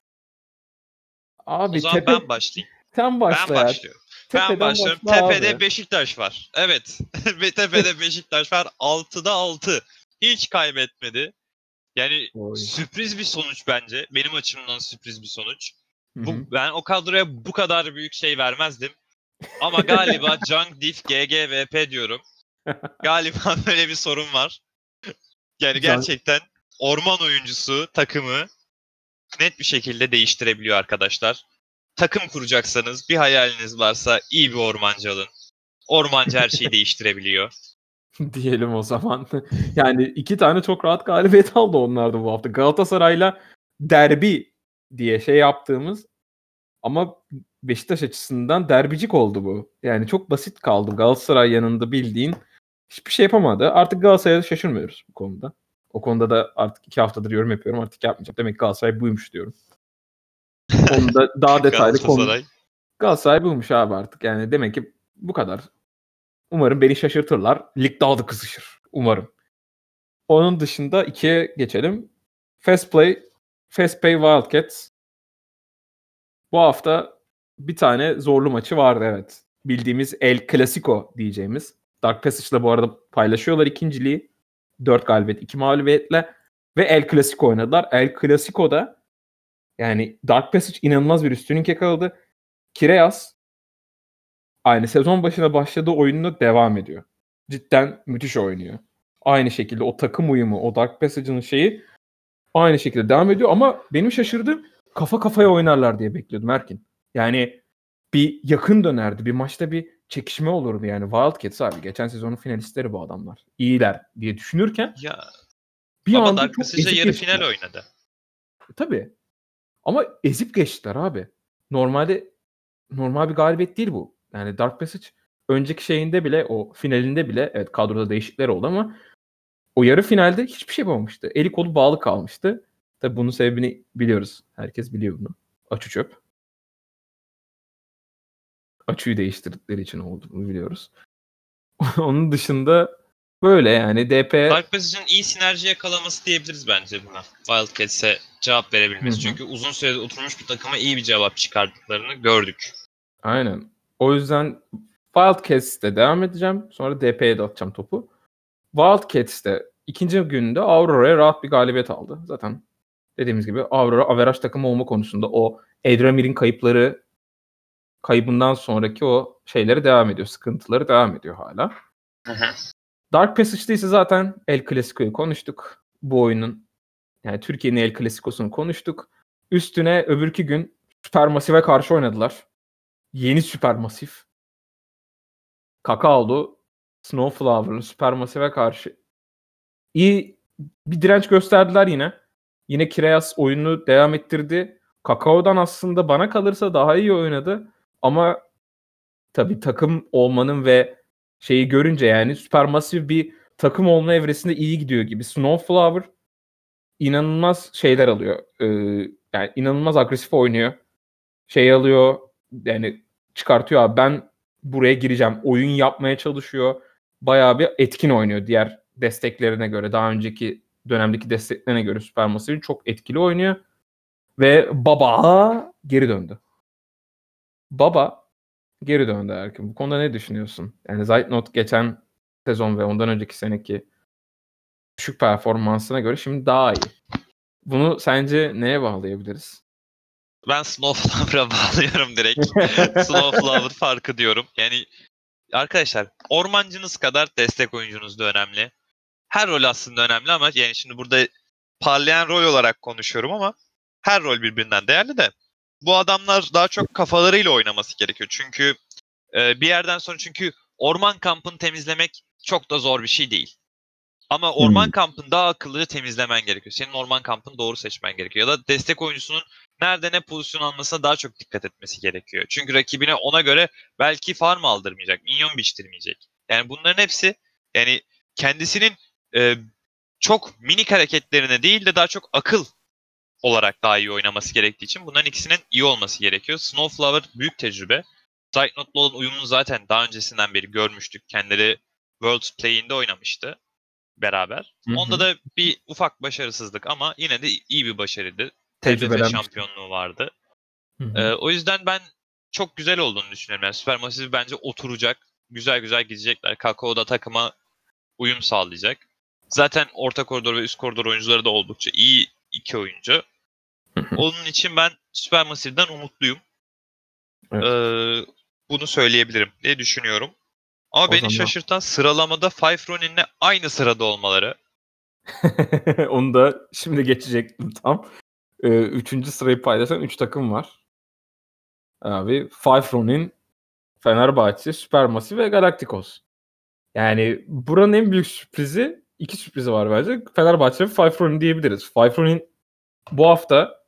Abi o zaman tepe... ben başlayayım. Sen başla ben başlıyorum. Tepeden ben başlıyorum. Tepede abi. Beşiktaş var. Evet. Tepede Beşiktaş var. 6'da 6. Hiç kaybetmedi. Yani Oy. sürpriz bir sonuç bence. Benim açımdan sürpriz bir sonuç. Bu, ben o kadroya bu kadar büyük şey vermezdim. Ama galiba Junk Diff GGVP diyorum. Galiba böyle bir sorun var. Yani gerçekten orman oyuncusu takımı net bir şekilde değiştirebiliyor arkadaşlar. Takım kuracaksanız bir hayaliniz varsa iyi bir ormancı alın. Ormancı her şeyi değiştirebiliyor. Diyelim o zaman. yani iki tane çok rahat galibiyet aldı onlar da bu hafta. Galatasaray'la derbi diye şey yaptığımız ama Beşiktaş açısından derbicik oldu bu. Yani çok basit kaldı. Galatasaray yanında bildiğin hiçbir şey yapamadı. Artık Galatasaray'a şaşırmıyoruz bu konuda. O konuda da artık iki haftadır yorum yapıyorum. Artık yapmayacağım. Demek ki Galatasaray buymuş diyorum. Onda daha detaylı konu. Galatasaray buymuş abi artık. Yani demek ki bu kadar. Umarım beni şaşırtırlar. Lig daha da kızışır. Umarım. Onun dışında ikiye geçelim. Fast Play, Fast Pay Wildcats. Bu hafta bir tane zorlu maçı vardı evet. Bildiğimiz El Clasico diyeceğimiz. Dark Passage'la bu arada paylaşıyorlar ikinciliği. 4 galibiyet, 2 mağlubiyetle ve El Clasico oynadılar. El Clasico'da yani Dark Passage inanılmaz bir üstünlük yakaladı. Kireas aynı sezon başına başladığı oyununu devam ediyor. Cidden müthiş oynuyor. Aynı şekilde o takım uyumu, o Dark Passage'ın şeyi aynı şekilde devam ediyor ama benim şaşırdığım kafa kafaya oynarlar diye bekliyordum Erkin. Yani bir yakın dönerdi. Bir maçta bir çekişme olurdu yani. Wildcats abi geçen sezonun finalistleri bu adamlar. İyiler diye düşünürken ya bir ama anda Dark Passage'da yarı geçtiler. final oynadı. E, tabii. Ama ezip geçtiler abi. Normalde normal bir galibiyet değil bu. Yani Dark Passage önceki şeyinde bile o finalinde bile evet kadroda değişiklikler oldu ama o yarı finalde hiçbir şey yapamamıştı. Eli kolu bağlı kalmıştı. Tabi bunun sebebini biliyoruz. Herkes biliyor bunu. Açı çöp. Açıyı değiştirdikleri için olduğunu biliyoruz. Onun dışında böyle yani DP... Dark Passage'ın iyi sinerji yakalaması diyebiliriz bence buna. Wildcats'e cevap verebilmesi. Hı-hı. Çünkü uzun süredir oturmuş bir takıma iyi bir cevap çıkardıklarını gördük. Aynen. O yüzden Wildcats'te devam edeceğim. Sonra DP'ye de atacağım topu. Wildcats'te ikinci günde Aurora'ya rahat bir galibiyet aldı. Zaten dediğimiz gibi Aurora averaj takımı olma konusunda o Edramir'in kayıpları kaybından sonraki o şeyleri devam ediyor. Sıkıntıları devam ediyor hala. Dark Passage'da ise zaten El Clasico'yu konuştuk. Bu oyunun yani Türkiye'nin El Clasico'sunu konuştuk. Üstüne öbürkü gün Supermassive'e karşı oynadılar. Yeni Supermassive. Kakaolu, Snowflower'lı Supermassive'e karşı iyi bir direnç gösterdiler yine. Yine Kireas oyunu devam ettirdi. Kakao'dan aslında bana kalırsa daha iyi oynadı. Ama tabii takım olmanın ve şeyi görünce yani süpermasif bir takım olma evresinde iyi gidiyor gibi. Snowflower inanılmaz şeyler alıyor. Ee, yani inanılmaz agresif oynuyor. Şey alıyor yani çıkartıyor abi ben buraya gireceğim. Oyun yapmaya çalışıyor. Bayağı bir etkin oynuyor diğer desteklerine göre. Daha önceki dönemdeki desteklerine göre Supermassive çok etkili oynuyor. Ve Baba geri döndü. Baba geri döndü Erkin. Bu konuda ne düşünüyorsun? Yani Zeitnot geçen sezon ve ondan önceki seneki düşük performansına göre şimdi daha iyi. Bunu sence neye bağlayabiliriz? Ben Snowflower'a bağlıyorum direkt. Snowflower farkı diyorum. Yani arkadaşlar ormancınız kadar destek oyuncunuz da önemli. Her rol aslında önemli ama yani şimdi burada parlayan rol olarak konuşuyorum ama her rol birbirinden değerli de bu adamlar daha çok kafalarıyla oynaması gerekiyor. Çünkü e, bir yerden sonra çünkü orman kampını temizlemek çok da zor bir şey değil. Ama orman hmm. kampını daha akıllıca temizlemen gerekiyor. Senin orman kampını doğru seçmen gerekiyor. Ya da destek oyuncusunun nerede ne pozisyon almasına daha çok dikkat etmesi gerekiyor. Çünkü rakibine ona göre belki farm aldırmayacak, minyon biçtirmeyecek. Yani bunların hepsi yani kendisinin e, çok minik hareketlerine değil de daha çok akıl olarak daha iyi oynaması gerektiği için bunların ikisinin iyi olması gerekiyor. Snowflower büyük tecrübe. Psychonauts'la olan uyumunu zaten daha öncesinden beri görmüştük. Kendileri World Play'inde oynamıştı beraber. Hı hı. Onda da bir ufak başarısızlık ama yine de iyi bir başarıydı. TFF şampiyonluğu vardı. Hı hı. Ee, o yüzden ben çok güzel olduğunu düşünüyorum. Yani Supermassive bence oturacak. Güzel güzel gidecekler. Kakao'da takıma uyum sağlayacak. Zaten orta koridor ve üst koridor oyuncuları da oldukça iyi iki oyuncu. Onun için ben Supermassive'den umutluyum. Evet. Ee, bunu söyleyebilirim diye düşünüyorum. Ama o beni zaman... şaşırtan sıralamada Five Ronin'le aynı sırada olmaları. Onu da şimdi geçecektim tam. Ee, üçüncü sırayı paylaşan üç takım var. Abi Five Ronin, Fenerbahçe, Supermassive ve Galacticos. Yani buranın en büyük sürprizi iki sürprizi var bence. Fenerbahçe ve Five Ronin diyebiliriz. Five Ronin bu hafta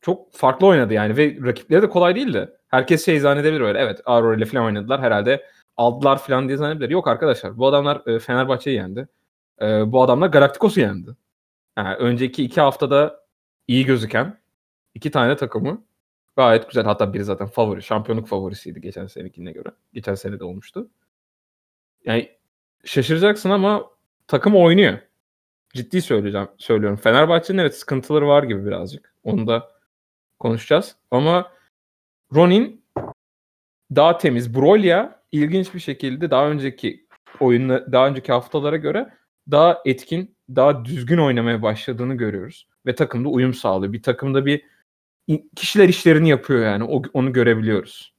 çok farklı oynadı yani ve rakipleri de kolay değildi. Herkes şey zannedebilir öyle. Evet Aurora ile falan oynadılar herhalde aldılar falan diye zannedebilir. Yok arkadaşlar bu adamlar e, Fenerbahçe'yi yendi. E, bu adamlar Galacticos'u yendi. Yani önceki iki haftada iyi gözüken iki tane takımı gayet güzel. Hatta biri zaten favori. Şampiyonluk favorisiydi geçen senekine göre. Geçen sene de olmuştu. Yani şaşıracaksın ama takım oynuyor. Ciddi söyleyeceğim, söylüyorum. Fenerbahçe'nin evet sıkıntıları var gibi birazcık. Onu da konuşacağız. Ama Ronin daha temiz. Brolia ilginç bir şekilde daha önceki oyunla daha önceki haftalara göre daha etkin, daha düzgün oynamaya başladığını görüyoruz ve takımda uyum sağlıyor. Bir takımda bir kişiler işlerini yapıyor yani. O, onu görebiliyoruz.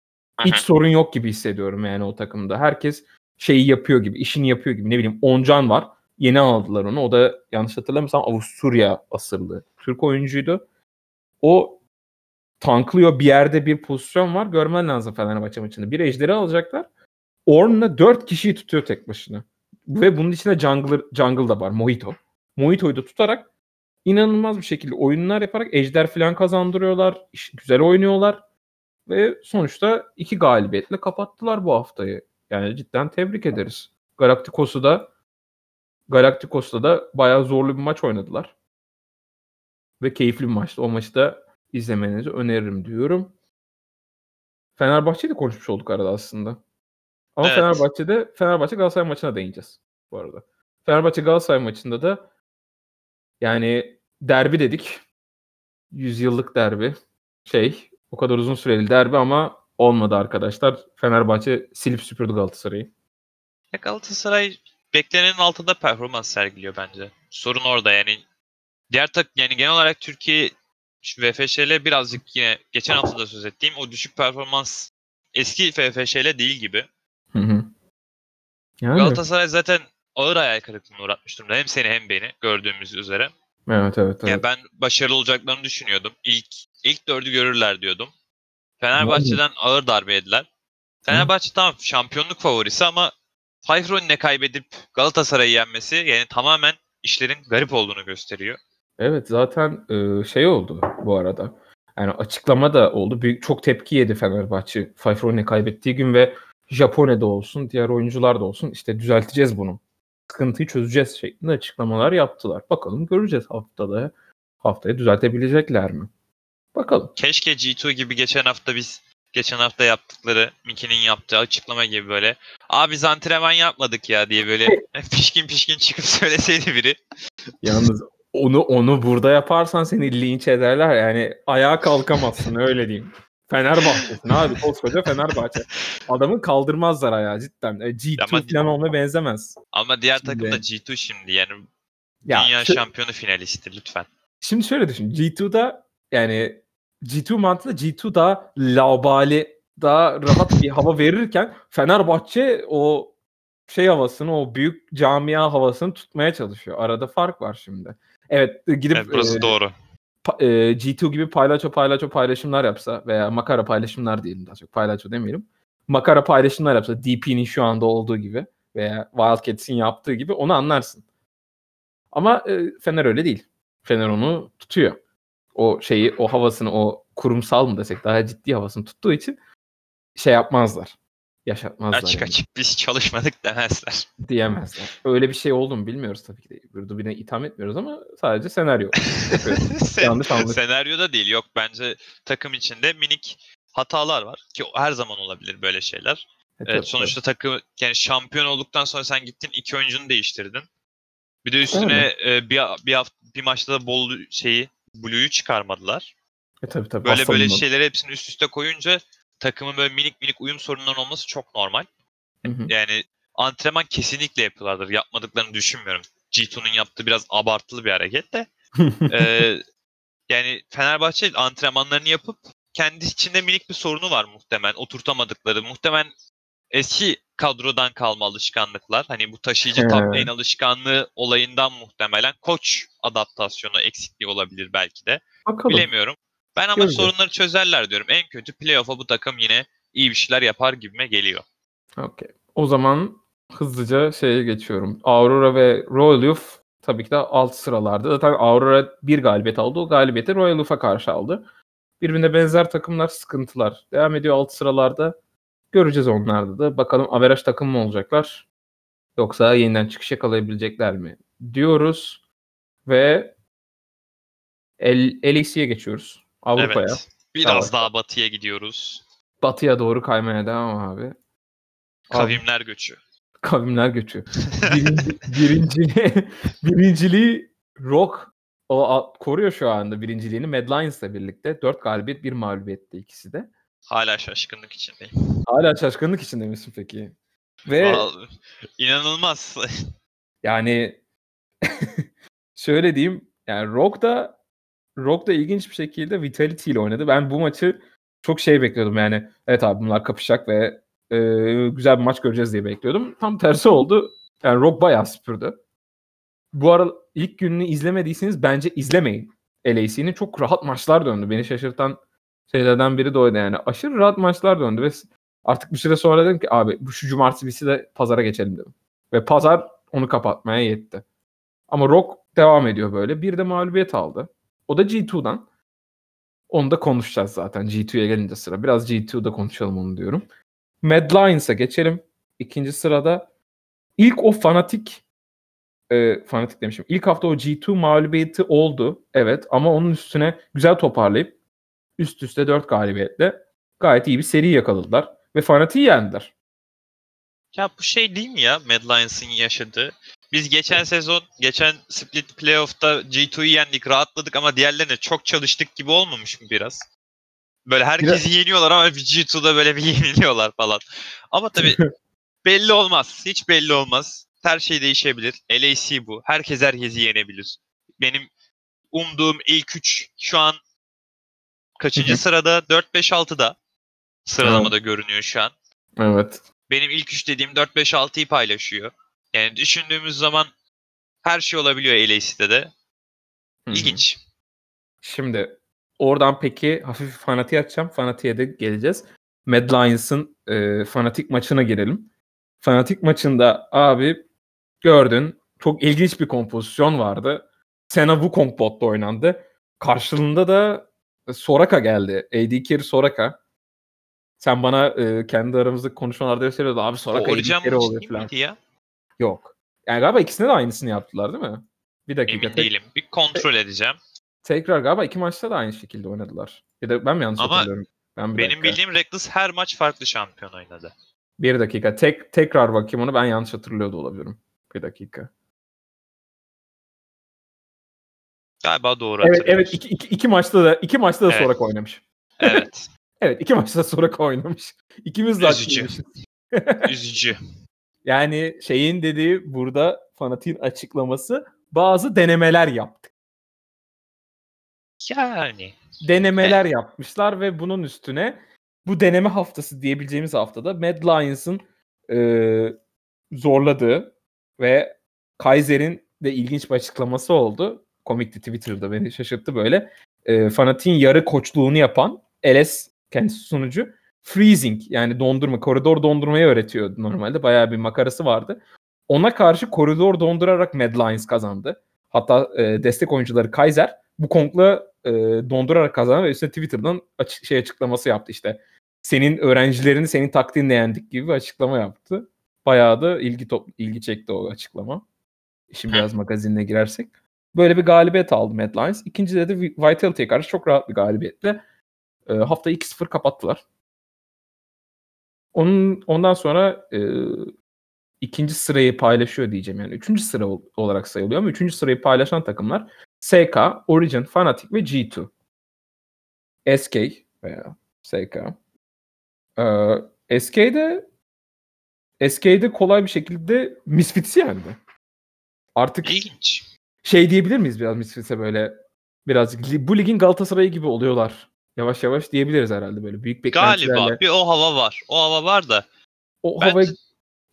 Hiç sorun yok gibi hissediyorum yani o takımda. Herkes şeyi yapıyor gibi, işini yapıyor gibi. Ne bileyim Oncan var. Yeni aldılar onu. O da yanlış hatırlamıyorsam Avusturya asıllı. Türk oyuncuydu. O tanklıyor bir yerde bir pozisyon var. Görmen lazım Fenerbahçe maçında. Bir ejderi alacaklar. Ornn'la 4 kişiyi tutuyor tek başına. Ve bunun içinde jungle, jungle da var. Mojito. Mojito'yu da tutarak inanılmaz bir şekilde oyunlar yaparak ejder falan kazandırıyorlar. Güzel oynuyorlar. Ve sonuçta iki galibiyetle kapattılar bu haftayı. Yani cidden tebrik ederiz. Galacticos'u da Galacticos'ta da bayağı zorlu bir maç oynadılar. Ve keyifli bir maçtı. O maçı da izlemenizi öneririm diyorum. Fenerbahçe'yi de konuşmuş olduk arada aslında. Ama evet. Fenerbahçe'de Fenerbahçe Galatasaray maçına değineceğiz bu arada. Fenerbahçe Galatasaray maçında da yani derbi dedik. Yüzyıllık derbi. Şey o kadar uzun süreli derbi ama olmadı arkadaşlar. Fenerbahçe silip süpürdü Galatasaray'ı. Ya Galatasaray beklenenin altında performans sergiliyor bence. Sorun orada yani. Diğer tak yani genel olarak Türkiye VFŞ'le birazcık yine geçen hafta da söz ettiğim o düşük performans eski FFŞ'le değil gibi. Hı hı. Yani. Galatasaray zaten ağır hayal kırıklığına uğratmış durumda. Hem seni hem beni gördüğümüz üzere. Evet evet. evet. Yani ben başarılı olacaklarını düşünüyordum. İlk ilk dördü görürler diyordum. Fenerbahçe'den ağır darbe yediler. Fenerbahçe tamam şampiyonluk favorisi ama Fayfron'ine kaybedip Galatasaray'ı yenmesi yani tamamen işlerin garip olduğunu gösteriyor. Evet zaten şey oldu bu arada. Yani açıklama da oldu. Büyük, çok tepki yedi Fenerbahçe Fayfron'ine kaybettiği gün ve Japone'de olsun, diğer oyuncular da olsun işte düzelteceğiz bunu. Sıkıntıyı çözeceğiz şeklinde açıklamalar yaptılar. Bakalım göreceğiz haftada. Haftaya düzeltebilecekler mi? Bakalım. Keşke G2 gibi geçen hafta biz geçen hafta yaptıkları Mickey'nin yaptığı açıklama gibi böyle abi biz antrenman yapmadık ya diye böyle pişkin pişkin çıkıp söyleseydi biri. Yalnız onu onu burada yaparsan seni linç ederler yani ayağa kalkamazsın öyle diyeyim. Fenerbahçe'sin abi koskoca Fenerbahçe. Adamı kaldırmazlar ayağı cidden. E, G2 ama, falan olmaya benzemez. Ama diğer şimdi. takım da G2 şimdi yani ya, dünya şu, şampiyonu finalisti lütfen. Şimdi şöyle düşün. G2'da yani G2 mantığı G2 daha laubali daha rahat bir hava verirken Fenerbahçe o şey havasını o büyük camia havasını tutmaya çalışıyor. Arada fark var şimdi. Evet gidip evet, burası e, doğru e, G2 gibi paylaşo paylaşo paylaşımlar yapsa veya makara paylaşımlar diyelim daha çok paylaşo demeyelim. Makara paylaşımlar yapsa DP'nin şu anda olduğu gibi veya Wildcats'in yaptığı gibi onu anlarsın. Ama e, Fener öyle değil. Fener onu tutuyor. O şeyi, o havasını, o kurumsal mı desek daha ciddi havasını tuttuğu için şey yapmazlar. Yaşatmazlar. Açık yani. açık biz çalışmadık demezler. Diyemezler. Öyle bir şey oldu mu bilmiyoruz tabii ki de. Burada birine itham etmiyoruz ama sadece senaryo. Sen, Yanlış anladık. Senaryoda değil. Yok bence takım içinde minik hatalar var. Ki her zaman olabilir böyle şeyler. E, evet, sonuçta takım yani şampiyon olduktan sonra sen gittin iki oyuncunu değiştirdin. Bir de üstüne e, bir bir hafta bir maçta da bol şeyi Blue'yu çıkarmadılar. E tabii tabii. Böyle böyle şeyleri hepsini üst üste koyunca takımın böyle minik minik uyum sorunları olması çok normal. Hı hı. Yani antrenman kesinlikle yapıyorlardır. Yapmadıklarını düşünmüyorum. G2'nun yaptığı biraz abartılı bir hareket de. ee, yani Fenerbahçe antrenmanlarını yapıp kendi içinde minik bir sorunu var muhtemelen. Oturtamadıkları. Muhtemelen eski kadrodan kalma alışkanlıklar. Hani bu taşıyıcı top lane alışkanlığı olayından muhtemelen koç adaptasyonu eksikliği olabilir belki de. Bakalım. Bilemiyorum. Ben ama Göreceğiz. sorunları çözerler diyorum. En kötü playoff'a bu takım yine iyi bir şeyler yapar gibime geliyor. Okey. O zaman hızlıca şeye geçiyorum. Aurora ve Royal Youth tabii ki de alt sıralarda. Zaten Aurora bir galibiyet aldı. O galibiyeti Royal Youth'a karşı aldı. Birbirine benzer takımlar, sıkıntılar. Devam ediyor alt sıralarda. Göreceğiz onlarda da. Bakalım averaj takım mı olacaklar? Yoksa yeniden çıkış yakalayabilecekler mi? Diyoruz. Ve LEC'ye geçiyoruz. Avrupa'ya. Evet. Biraz evet. daha batıya gidiyoruz. Batıya doğru kaymaya devam abi. Kavimler göçü. Kavimler göçü. Birinci, birinci, birinciliği Rock o koruyor şu anda birinciliğini Mad Lions'la birlikte. Dört galibiyet, bir mağlubiyette ikisi de. Hala şaşkınlık içindeyim. Hala şaşkınlık içinde misin peki? Ve Vallahi, inanılmaz. yani şöyle diyeyim yani Rock da Rock da ilginç bir şekilde Vitality ile oynadı. Ben bu maçı çok şey bekliyordum yani. Evet abi bunlar kapışacak ve e, güzel bir maç göreceğiz diye bekliyordum. Tam tersi oldu. Yani Rock bayağı süpürdü. Bu ara ilk gününü izlemediyseniz bence izlemeyin. LAC'nin çok rahat maçlar döndü. Beni şaşırtan şeylerden biri de oydu yani. Aşırı rahat maçlar döndü ve artık bir süre sonra dedim ki abi bu şu cumartesi de pazara geçelim dedim. Ve pazar onu kapatmaya yetti. Ama Rock devam ediyor böyle. Bir de mağlubiyet aldı. O da G2'dan. Onu da konuşacağız zaten G2'ye gelince sıra. Biraz G2'da konuşalım onu diyorum. Mad Lions'a geçelim. İkinci sırada ilk o fanatik e, fanatik demişim. İlk hafta o G2 mağlubiyeti oldu. Evet ama onun üstüne güzel toparlayıp üst üste 4 galibiyetle gayet iyi bir seri yakaladılar. Ve fanatiği yendiler. Ya bu şey değil mi ya Mad Lions'ın yaşadığı? Biz geçen sezon, geçen split playoff'ta G2'yu yendik, rahatladık ama diğerlerine çok çalıştık gibi olmamış mı biraz? Böyle herkesi yeniyorlar ama bir G2'da böyle bir yeniliyorlar falan. Ama tabii belli olmaz. Hiç belli olmaz. Her şey değişebilir. LAC bu. Herkes herkesi yenebilir. Benim umduğum ilk 3 şu an kaçıncı sırada? 4-5-6'da sıralamada evet. görünüyor şu an. Evet. Benim ilk 3 dediğim 4-5-6'yı paylaşıyor. Yani düşündüğümüz zaman her şey olabiliyor LAC'de de. İlginç. Şimdi oradan peki hafif fanatiğe açacağım. Fanatiğe de geleceğiz. Mad Lions'ın e, fanatik maçına girelim. Fanatik maçında abi gördün çok ilginç bir kompozisyon vardı. Sena Wukong bot'ta oynandı. Karşılığında da Soraka geldi. AD carry Soraka. Sen bana e, kendi aramızda konuşmalarda söylüyordun. Abi Soraka AD carry oluyor falan. Ya? Yok. Yani galiba ikisine de aynısını yaptılar değil mi? Bir dakika. Emin tek... değilim. Bir kontrol edeceğim. Tekrar galiba iki maçta da aynı şekilde oynadılar. Ya da ben mi yanlış Ama hatırlıyorum? Ben benim dakika. bildiğim Reckless her maç farklı şampiyon oynadı. Bir dakika. Tek tekrar bakayım onu ben yanlış hatırlıyor da olabilirim. Bir dakika. Galiba doğru Evet evet iki, iki, iki maçta da iki maçta da evet. Soraka oynamış. Evet. evet iki maçta da Soraka oynamış. İkimiz de Üzücü. Üzücü. Yani şeyin dediği burada fanatin açıklaması bazı denemeler yaptık. Yani. Denemeler evet. yapmışlar ve bunun üstüne bu deneme haftası diyebileceğimiz haftada Mad Lions'ın e, zorladığı ve Kaiser'in de ilginç bir açıklaması oldu. Komikti Twitter'da beni şaşırttı böyle. E, Fanatik'in yarı koçluğunu yapan LS kendisi sunucu freezing yani dondurma, koridor dondurmayı öğretiyordu normalde. Bayağı bir makarası vardı. Ona karşı koridor dondurarak Mad Lions kazandı. Hatta e, destek oyuncuları Kaiser bu Kong'la e, dondurarak kazanan ve üstüne Twitter'dan açık, şey açıklaması yaptı işte. Senin öğrencilerini senin taktiğinle yendik gibi bir açıklama yaptı. Bayağı da ilgi top, ilgi çekti o açıklama. Şimdi biraz magazinine girersek. Böyle bir galibiyet aldı Mad Lions. İkincide de Vitality'ye karşı çok rahat bir galibiyetle e, haftayı 2-0 kapattılar. Onun ondan sonra e, ikinci sırayı paylaşıyor diyeceğim yani. Üçüncü sıra olarak sayılıyor ama üçüncü sırayı paylaşan takımlar SK, Origin, Fnatic ve G2. SK veya SK. Ee, SK'de SK'de kolay bir şekilde Misfits yani. Artık İlginç. şey diyebilir miyiz biraz Misfits'e böyle birazcık bu ligin Galatasaray'ı gibi oluyorlar. Yavaş yavaş diyebiliriz herhalde böyle büyük beklentilerle. Galiba bir o hava var. O hava var da. O havayı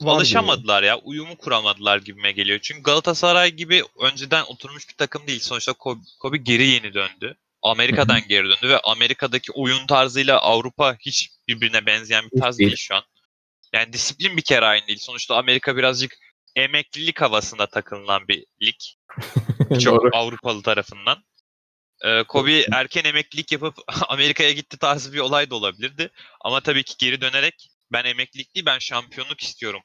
alışamadılar ya. Uyumu kuramadılar gibime geliyor. Çünkü Galatasaray gibi önceden oturmuş bir takım değil. Sonuçta Kobe, Kobe geri yeni döndü. Amerika'dan geri döndü ve Amerika'daki oyun tarzıyla Avrupa hiç birbirine benzeyen bir tarz değil şu an. Yani disiplin bir kere aynı değil. Sonuçta Amerika birazcık emeklilik havasında takılınan bir lig. Çok Avrupalı tarafından. Ee, Kobe erken emeklilik yapıp Amerika'ya gitti tarzı bir olay da olabilirdi. Ama tabii ki geri dönerek ben emeklilik değil ben şampiyonluk istiyorum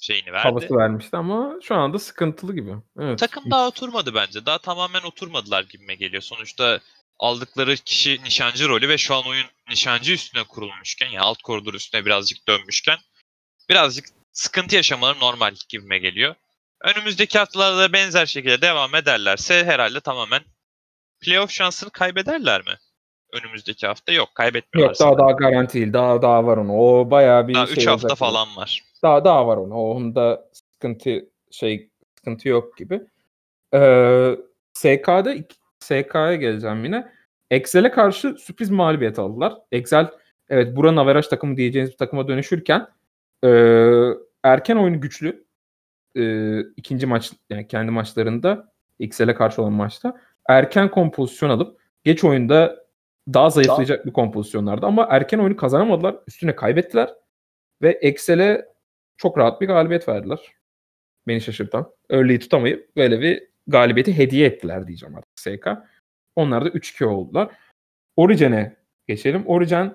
şeyini verdi. Havası vermişti ama şu anda sıkıntılı gibi. Evet. Takım daha oturmadı bence. Daha tamamen oturmadılar gibime geliyor. Sonuçta aldıkları kişi nişancı rolü ve şu an oyun nişancı üstüne kurulmuşken yani alt koridor üstüne birazcık dönmüşken birazcık sıkıntı yaşamaları normal gibime geliyor. Önümüzdeki haftalarda da benzer şekilde devam ederlerse herhalde tamamen playoff şansını kaybederler mi? Önümüzdeki hafta yok kaybetmiyorlar. Yok daha daha garanti değil. Daha daha var onu. O bayağı bir daha şey 3 hafta falan var. Daha daha var onu. Onda sıkıntı şey sıkıntı yok gibi. Ee, SK'da SK'ya geleceğim yine. Excel'e karşı sürpriz mağlubiyet aldılar. Excel evet buranın averaj takımı diyeceğiniz bir takıma dönüşürken e, erken oyunu güçlü. E, ikinci maç yani kendi maçlarında Excel'e karşı olan maçta erken kompozisyon alıp geç oyunda daha zayıflayacak daha... bir kompozisyonlardı ama erken oyunu kazanamadılar. Üstüne kaybettiler ve Excel'e çok rahat bir galibiyet verdiler. Beni şaşırtan. Early'yi tutamayıp böyle bir galibiyeti hediye ettiler diyeceğim artık SK. Onlar da 3-2 oldular. Origen'e geçelim. Origin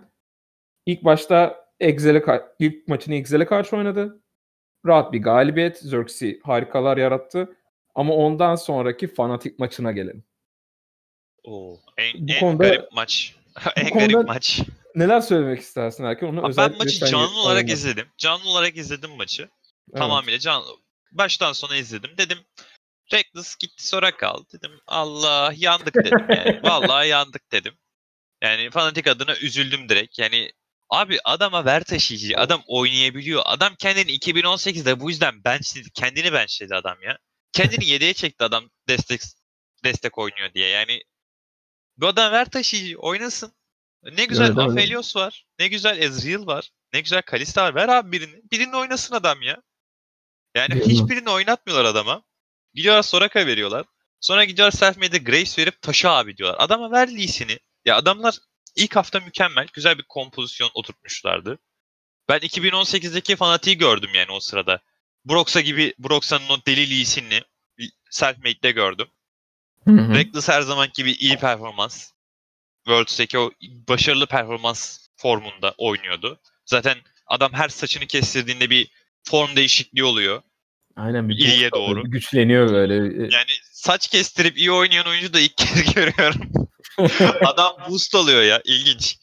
ilk başta Excel'e ilk maçını Excel'e karşı oynadı. Rahat bir galibiyet. Xerxes harikalar yarattı. Ama ondan sonraki fanatik maçına gelelim. Oo, en, bu en konuda, garip maç. en garip maç. Neler söylemek istersin Erken? Onu Abi ben maçı canlı olarak olmadı. izledim. Canlı olarak izledim maçı. Evet. Tamamıyla canlı. Baştan sona izledim. Dedim Reckless gitti sonra kaldı. Dedim Allah yandık dedim yani. Vallahi yandık dedim. Yani fanatik adına üzüldüm direkt. Yani abi adama ver taşıyıcı. Adam oynayabiliyor. Adam kendini 2018'de bu yüzden benchledi. Kendini benchledi adam ya. Kendini yedeğe çekti adam destek destek oynuyor diye. Yani bu adam ver taşıyıcı oynasın. Ne güzel evet, Aphelios var. Ne güzel Ezreal var. Ne güzel Kalista var. Ver abi birini. Birini oynasın adam ya. Yani Değil hiçbirini mi? oynatmıyorlar adama. Gidiyorlar Soraka veriyorlar. Sonra gidiyorlar self-made'e Grace verip taşı abi diyorlar. Adama ver Lee'sini. Ya adamlar ilk hafta mükemmel. Güzel bir kompozisyon oturtmuşlardı. Ben 2018'deki fanatiği gördüm yani o sırada. Broxa gibi Broxa'nın o deli Lee'sini self-made'de gördüm. Hı hı. Reckless her zaman gibi iyi performans. Worlds'teki o başarılı performans formunda oynuyordu. Zaten adam her saçını kestirdiğinde bir form değişikliği oluyor. Aynen bir İyiye doğru. Bir güçleniyor böyle. Yani saç kestirip iyi oynayan oyuncu da ilk kez görüyorum. adam boost alıyor ya. ilginç.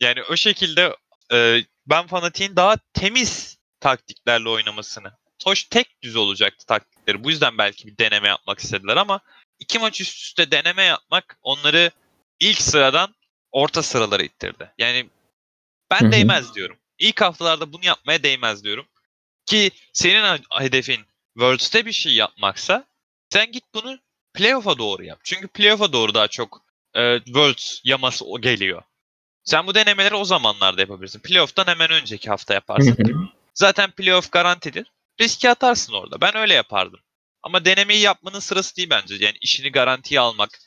Yani o şekilde e, ben fanatiğin daha temiz taktiklerle oynamasını. Toş tek düz olacaktı taktikleri. Bu yüzden belki bir deneme yapmak istediler ama iki maç üst üste deneme yapmak onları ilk sıradan orta sıralara ittirdi. Yani ben değmez diyorum. İlk haftalarda bunu yapmaya değmez diyorum. Ki senin hedefin Worlds'te bir şey yapmaksa sen git bunu playoff'a doğru yap. Çünkü playoff'a doğru daha çok e, Worlds yaması geliyor. Sen bu denemeleri o zamanlarda yapabilirsin. Playoff'tan hemen önceki hafta yaparsın. Zaten playoff garantidir. Riski atarsın orada. Ben öyle yapardım. Ama denemeyi yapmanın sırası değil bence. Yani işini garantiye almak.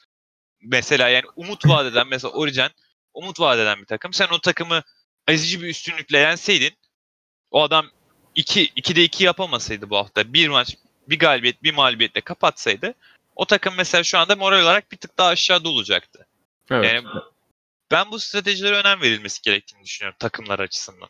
Mesela yani umut vadeden mesela Origin umut vadeden bir takım. Sen o takımı ezici bir üstünlükle yenseydin o adam 2 2'de 2 yapamasaydı bu hafta bir maç bir galibiyet bir mağlubiyetle kapatsaydı o takım mesela şu anda moral olarak bir tık daha aşağıda olacaktı. Evet. Yani ben bu stratejilere önem verilmesi gerektiğini düşünüyorum takımlar açısından.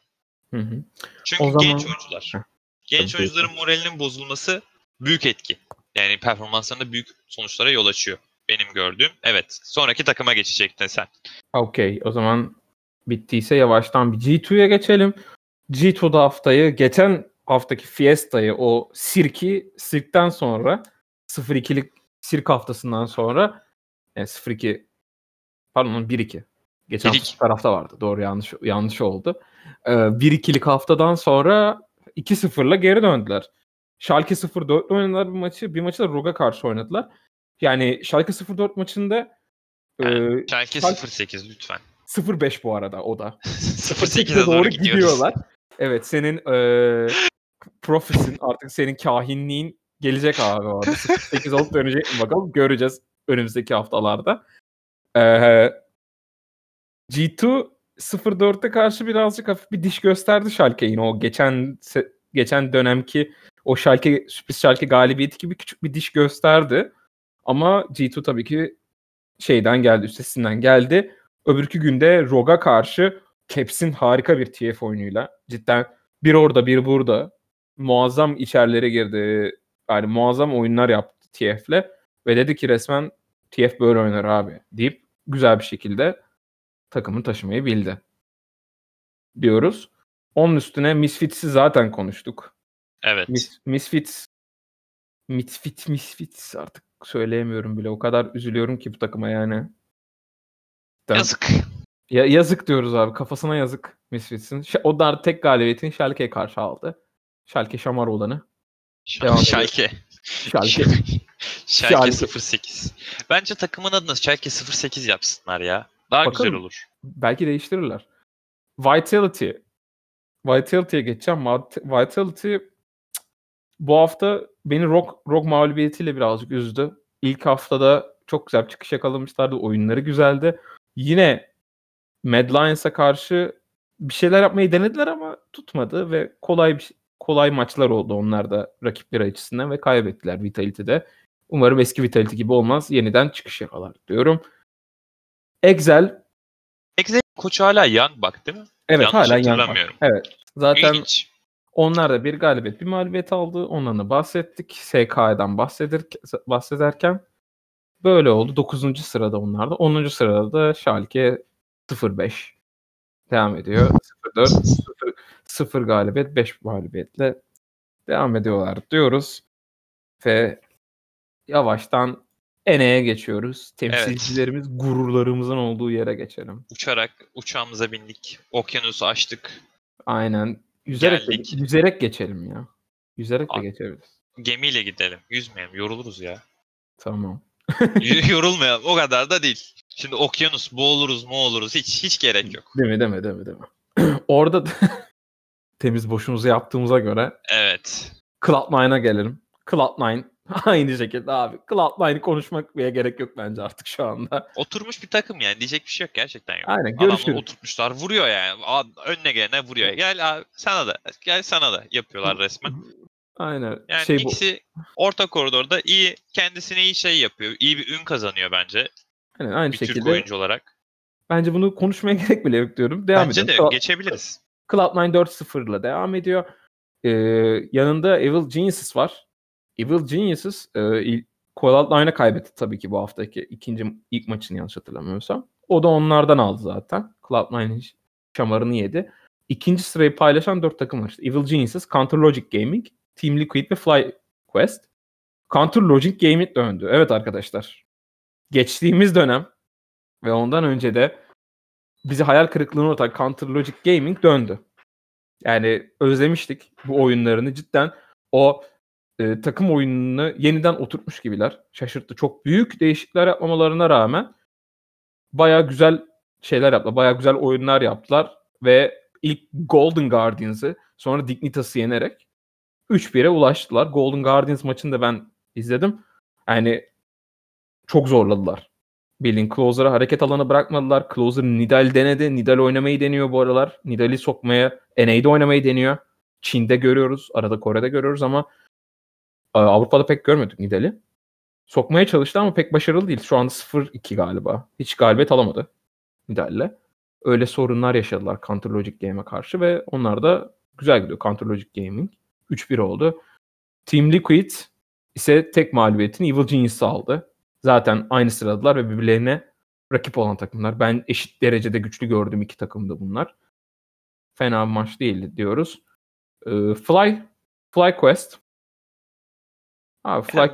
Hı hı. Çünkü o genç zaman... oyuncular. Heh. Genç oyuncuların moralinin bozulması büyük etki. Yani performanslarında büyük sonuçlara yol açıyor. Benim gördüğüm. Evet. Sonraki takıma geçecektin sen. Okey. O zaman bittiyse yavaştan bir G2'ya geçelim. G2'da haftayı geçen haftaki Fiesta'yı o sirki sirkten sonra 0-2'lik sirk haftasından sonra yani 0-2 pardon 1-2 geçen hafta tarafta vardı. Doğru yanlış yanlış oldu. Ee, 1-2'lik haftadan sonra 2-0'la geri döndüler. Schalke 0-4 oynadılar bir maçı. Bir maçı da Roga karşı oynadılar. Yani Schalke 0-4 maçında yani, e, Schalke 0-8 lütfen. 0-5 bu arada o da. 0-8'e doğru, doğru gidiyorlar. Evet senin e, profesin artık senin kahinliğin gelecek abi orada. 8 olup dönecek mi bakalım göreceğiz önümüzdeki haftalarda. Ee, G2 0-4'te karşı birazcık hafif bir diş gösterdi Schalke yine o geçen geçen dönemki o Schalke sürpriz Schalke galibiyeti gibi küçük bir diş gösterdi. Ama G2 tabii ki şeyden geldi, üstesinden geldi. Öbürkü günde Roga karşı Caps'in harika bir TF oyunuyla cidden bir orada bir burada muazzam içerilere girdi. Yani muazzam oyunlar yaptı TF'le ve dedi ki resmen TF böyle oynar abi deyip güzel bir şekilde takımı taşımayı bildi. Diyoruz. Onun üstüne Misfits'i zaten konuştuk. Evet. Mis, Misfits Misfit Misfits artık söyleyemiyorum bile. O kadar üzülüyorum ki bu takıma yani. Yazık. Ya, yazık diyoruz abi. Kafasına yazık Misfits'in. O da tek galibiyetini Schalke'ye karşı aldı. Schalke şamar olanı. Schalke. Schalke. Schalke 08. Bence takımın adını Schalke 08 yapsınlar ya. Daha Bakalım, güzel olur. Belki değiştirirler. Vitality. Vitality'ye geçeceğim. Vitality bu hafta beni Rock, Rock mağlubiyetiyle birazcık üzdü. İlk haftada çok güzel bir çıkış yakalamışlardı. Oyunları güzeldi. Yine Mad Lions'a karşı bir şeyler yapmayı denediler ama tutmadı ve kolay bir kolay maçlar oldu onlar da rakipleri açısından ve kaybettiler Vitality'de. Umarım eski Vitality gibi olmaz. Yeniden çıkış yakalar diyorum. Excel. Excel koçu hala Young bak değil mi? Evet Yanlış hala Young bak. Evet. Zaten İlginç. onlar da bir galibiyet bir mağlubiyet aldı. Ondan da bahsettik. SK'dan bahseder, bahsederken böyle oldu. 9. sırada onlar da. 10. sırada da Schalke 05 devam ediyor. 04 0, 0 galibiyet 5 mağlubiyetle devam ediyorlar diyoruz. Ve yavaştan Ene'ye geçiyoruz. Temsilcilerimiz gururlarımızın olduğu yere geçelim. Uçarak uçağımıza bindik. Okyanusu açtık. Aynen. Yüzerek, Geldik. De, yüzerek geçelim ya. Yüzerek de geçebiliriz. Gemiyle gidelim. Yüzmeyelim. Yoruluruz ya. Tamam. Yorulmayalım. O kadar da değil. Şimdi okyanus boğuluruz mu oluruz hiç hiç gerek yok. Değil mi deme deme deme. Orada temiz boşumuzu yaptığımıza göre Evet. Cloud9'a gelelim. Cloud9 aynı şekilde abi. Cloud9'ı konuşmak bile gerek yok bence artık şu anda. Oturmuş bir takım yani diyecek bir şey yok gerçekten yok. Aynen görüşürüz. Adamı oturtmuşlar vuruyor yani. Önüne gelene vuruyor. Gel abi sana da gel sana da yapıyorlar resmen. Aynen. Yani şey ikisi bu... orta koridorda iyi kendisine iyi şey yapıyor. İyi bir ün kazanıyor bence. Aynen, aynı bir şekilde. Türk oyuncu olarak. Bence bunu konuşmaya gerek bile yok diyorum. Devam Bence edelim. de geçebiliriz. Cloud9 4-0 ile devam ediyor. Ee, yanında Evil Geniuses var. Evil Geniuses e, Cloud9'a kaybetti tabii ki bu haftaki ikinci ilk maçını yanlış hatırlamıyorsam. O da onlardan aldı zaten. Cloud9'in şamarını yedi. İkinci sırayı paylaşan dört takım var. İşte Evil Geniuses, Counter Logic Gaming, Team Liquid ve FlyQuest. Counter Logic Gaming döndü. Evet arkadaşlar. Geçtiğimiz dönem ve ondan önce de bizi hayal kırıklığına uğratan Counter Logic Gaming döndü. Yani özlemiştik bu oyunlarını cidden o e, takım oyununu yeniden oturtmuş gibiler. Şaşırttı. Çok büyük değişiklikler yapmamalarına rağmen baya güzel şeyler yaptılar. Baya güzel oyunlar yaptılar ve ilk Golden Guardians'ı sonra Dignitas'ı yenerek 3-1'e ulaştılar. Golden Guardians maçını da ben izledim. Yani çok zorladılar. Bilin Closer'a hareket alanı bırakmadılar. Closer Nidal denedi. Nidal oynamayı deniyor bu aralar. Nidal'i sokmaya, NA'de oynamayı deniyor. Çin'de görüyoruz. Arada Kore'de görüyoruz ama Avrupa'da pek görmedik Nidal'i. sokmaya çalıştı ama pek başarılı değil. Şu anda 0-2 galiba. Hiç galibiyet alamadı Nidal'le. Öyle sorunlar yaşadılar Counter Logic Game'e karşı ve onlar da güzel gidiyor Counter Logic Gaming. 3-1 oldu. Team Liquid ise tek mağlubiyetini Evil Genius'ı aldı. Zaten aynı sıradalar ve birbirlerine rakip olan takımlar. Ben eşit derecede güçlü gördüğüm iki takımdı bunlar. Fena bir maç değildi diyoruz. Ee, Fly Fly Quest. Abi Fly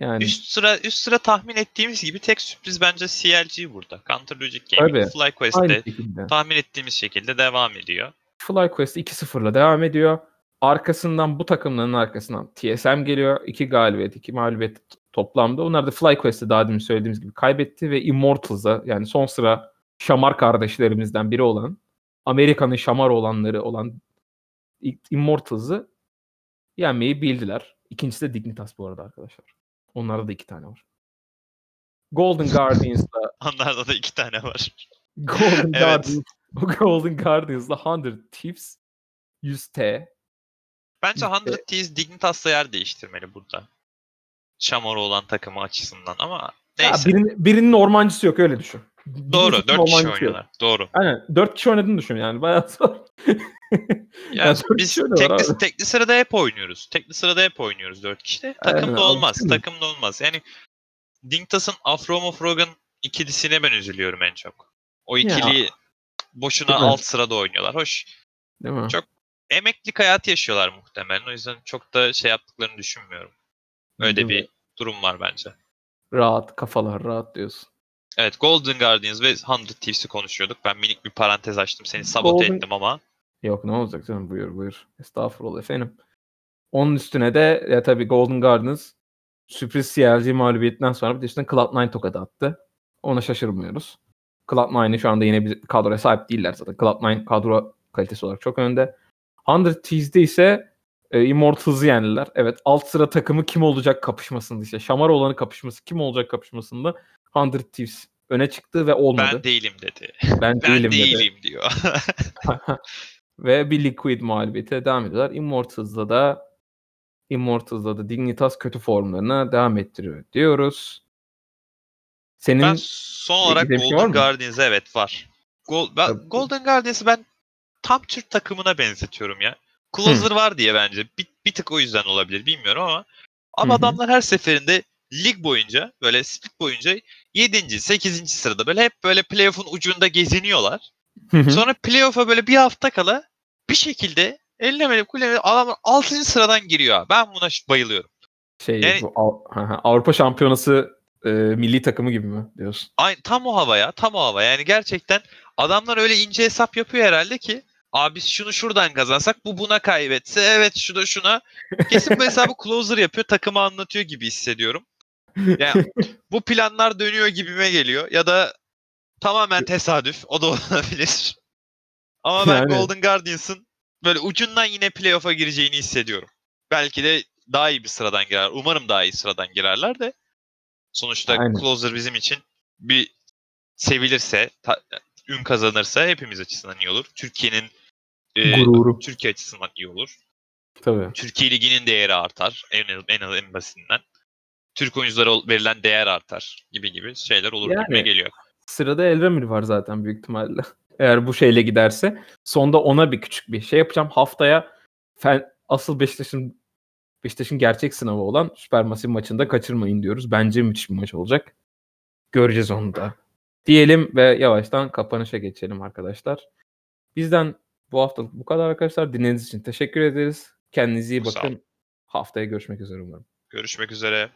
yani, üst sıra üst sıra tahmin ettiğimiz gibi tek sürpriz bence CLG burada. Counter Logic Gaming Fly Quest'te tahmin ettiğimiz şekilde devam ediyor. Fly Quest 2-0'la devam ediyor. Arkasından bu takımların arkasından TSM geliyor. İki galibiyet, iki mağlubiyet toplamda. Onlar da FlyQuest'te daha demin söylediğimiz gibi kaybetti ve Immortals'a yani son sıra Şamar kardeşlerimizden biri olan Amerika'nın Şamar olanları olan Immortals'ı yenmeyi bildiler. İkincisi de Dignitas bu arada arkadaşlar. Onlarda da iki tane var. Golden Guardians'la Onlarda da iki tane var. Golden evet. Guardians Golden Guardians'la 100 Thieves 100T Bence 100 Thieves Dignitas'la yer değiştirmeli burada. Şamor olan takımı açısından ama neyse. Ya birinin, birinin ormancısı yok öyle düşün. Doğru. Dört kişi oynuyorlar. Yok. Doğru. Aynen. Dört kişi oynadığını düşün yani. Bayağı zor. yani, biz tekli, tekli sırada hep oynuyoruz. Tekli sırada hep oynuyoruz dört kişide. Takımda Aynen, olmaz. Aynen. Takımda olmaz. Yani Dinktas'ın Afro Frogan ikilisine ben üzülüyorum en çok. O ikili ya. boşuna alt sırada oynuyorlar. Hoş. Değil mi? Çok emeklilik hayatı yaşıyorlar muhtemelen. O yüzden çok da şey yaptıklarını düşünmüyorum. Öyle Değil bir mi? durum var bence. Rahat, kafalar rahat diyorsun. Evet, Golden Guardians ve 100 Thieves'i konuşuyorduk. Ben minik bir parantez açtım. Seni sabote Golden... ettim ama. Yok ne olacak canım buyur buyur. Estağfurullah efendim. Onun üstüne de ya tabii Golden Guardians sürpriz CLG mağlubiyetinden sonra bir de üstüne Cloud9 tokadı attı. Ona şaşırmıyoruz. Cloud9'ı şu anda yine bir kadroya sahip değiller zaten. Cloud9 kadro kalitesi olarak çok önde. 100 Thieves'de ise e, Immortals'ı yendiler. Evet alt sıra takımı kim olacak kapışmasında işte. Şamar olanı kapışması kim olacak kapışmasında 100 Thieves öne çıktı ve olmadı. Ben değilim dedi. Ben, ben değilim, değilim dedi. diyor. ve bir Liquid mağlubiyete devam ediyorlar. Immortals'da da Immortals'da da Dignitas kötü formlarına devam ettiriyor diyoruz. Senin ben son olarak Golden Guardians'e evet var. Gol, ben, Golden Guardians'ı ben tam Türk takımına benzetiyorum ya. Closer Hı. var diye bence. Bir, bir tık o yüzden olabilir bilmiyorum ama ama Hı-hı. adamlar her seferinde lig boyunca böyle split boyunca 7. 8. sırada böyle hep böyle playoff'un ucunda geziniyorlar. Sonra playoff'a böyle bir hafta kala bir şekilde ellemeli kullemeli adam 6. sıradan giriyor. Ben buna bayılıyorum. Şey yani, bu Avrupa Şampiyonası e, milli takımı gibi mi diyorsun? Aynı, tam o hava ya. Tam o hava. Yani gerçekten adamlar öyle ince hesap yapıyor herhalde ki Abi biz şunu şuradan kazansak bu buna kaybetse evet şu da şuna. Kesin bu hesabı closer yapıyor takımı anlatıyor gibi hissediyorum. Yani bu planlar dönüyor gibime geliyor ya da tamamen tesadüf o da olabilir. Ama ben yani... Golden Guardians'ın böyle ucundan yine playoff'a gireceğini hissediyorum. Belki de daha iyi bir sıradan girer. Umarım daha iyi sıradan girerler de. Sonuçta Aynen. closer bizim için bir sevilirse, ta, ün kazanırsa hepimiz açısından iyi olur. Türkiye'nin e, Gururu. Türkiye açısından iyi olur. Tabii. Türkiye Ligi'nin değeri artar en en en basitinden. Türk oyunculara verilen değer artar gibi gibi şeyler olur yani, geliyor. Sırada Elremir var zaten büyük ihtimalle. Eğer bu şeyle giderse. Sonda ona bir küçük bir şey yapacağım. Haftaya fen, asıl Beşiktaş'ın Beşiktaş'ın gerçek sınavı olan Süpermasif maçında kaçırmayın diyoruz. Bence müthiş bir maç olacak. Göreceğiz onu da. Diyelim ve yavaştan kapanışa geçelim arkadaşlar. Bizden bu haftalık bu kadar arkadaşlar. Dinlediğiniz için teşekkür ederiz. Kendinize iyi bakın. Haftaya görüşmek üzere umarım. Görüşmek üzere.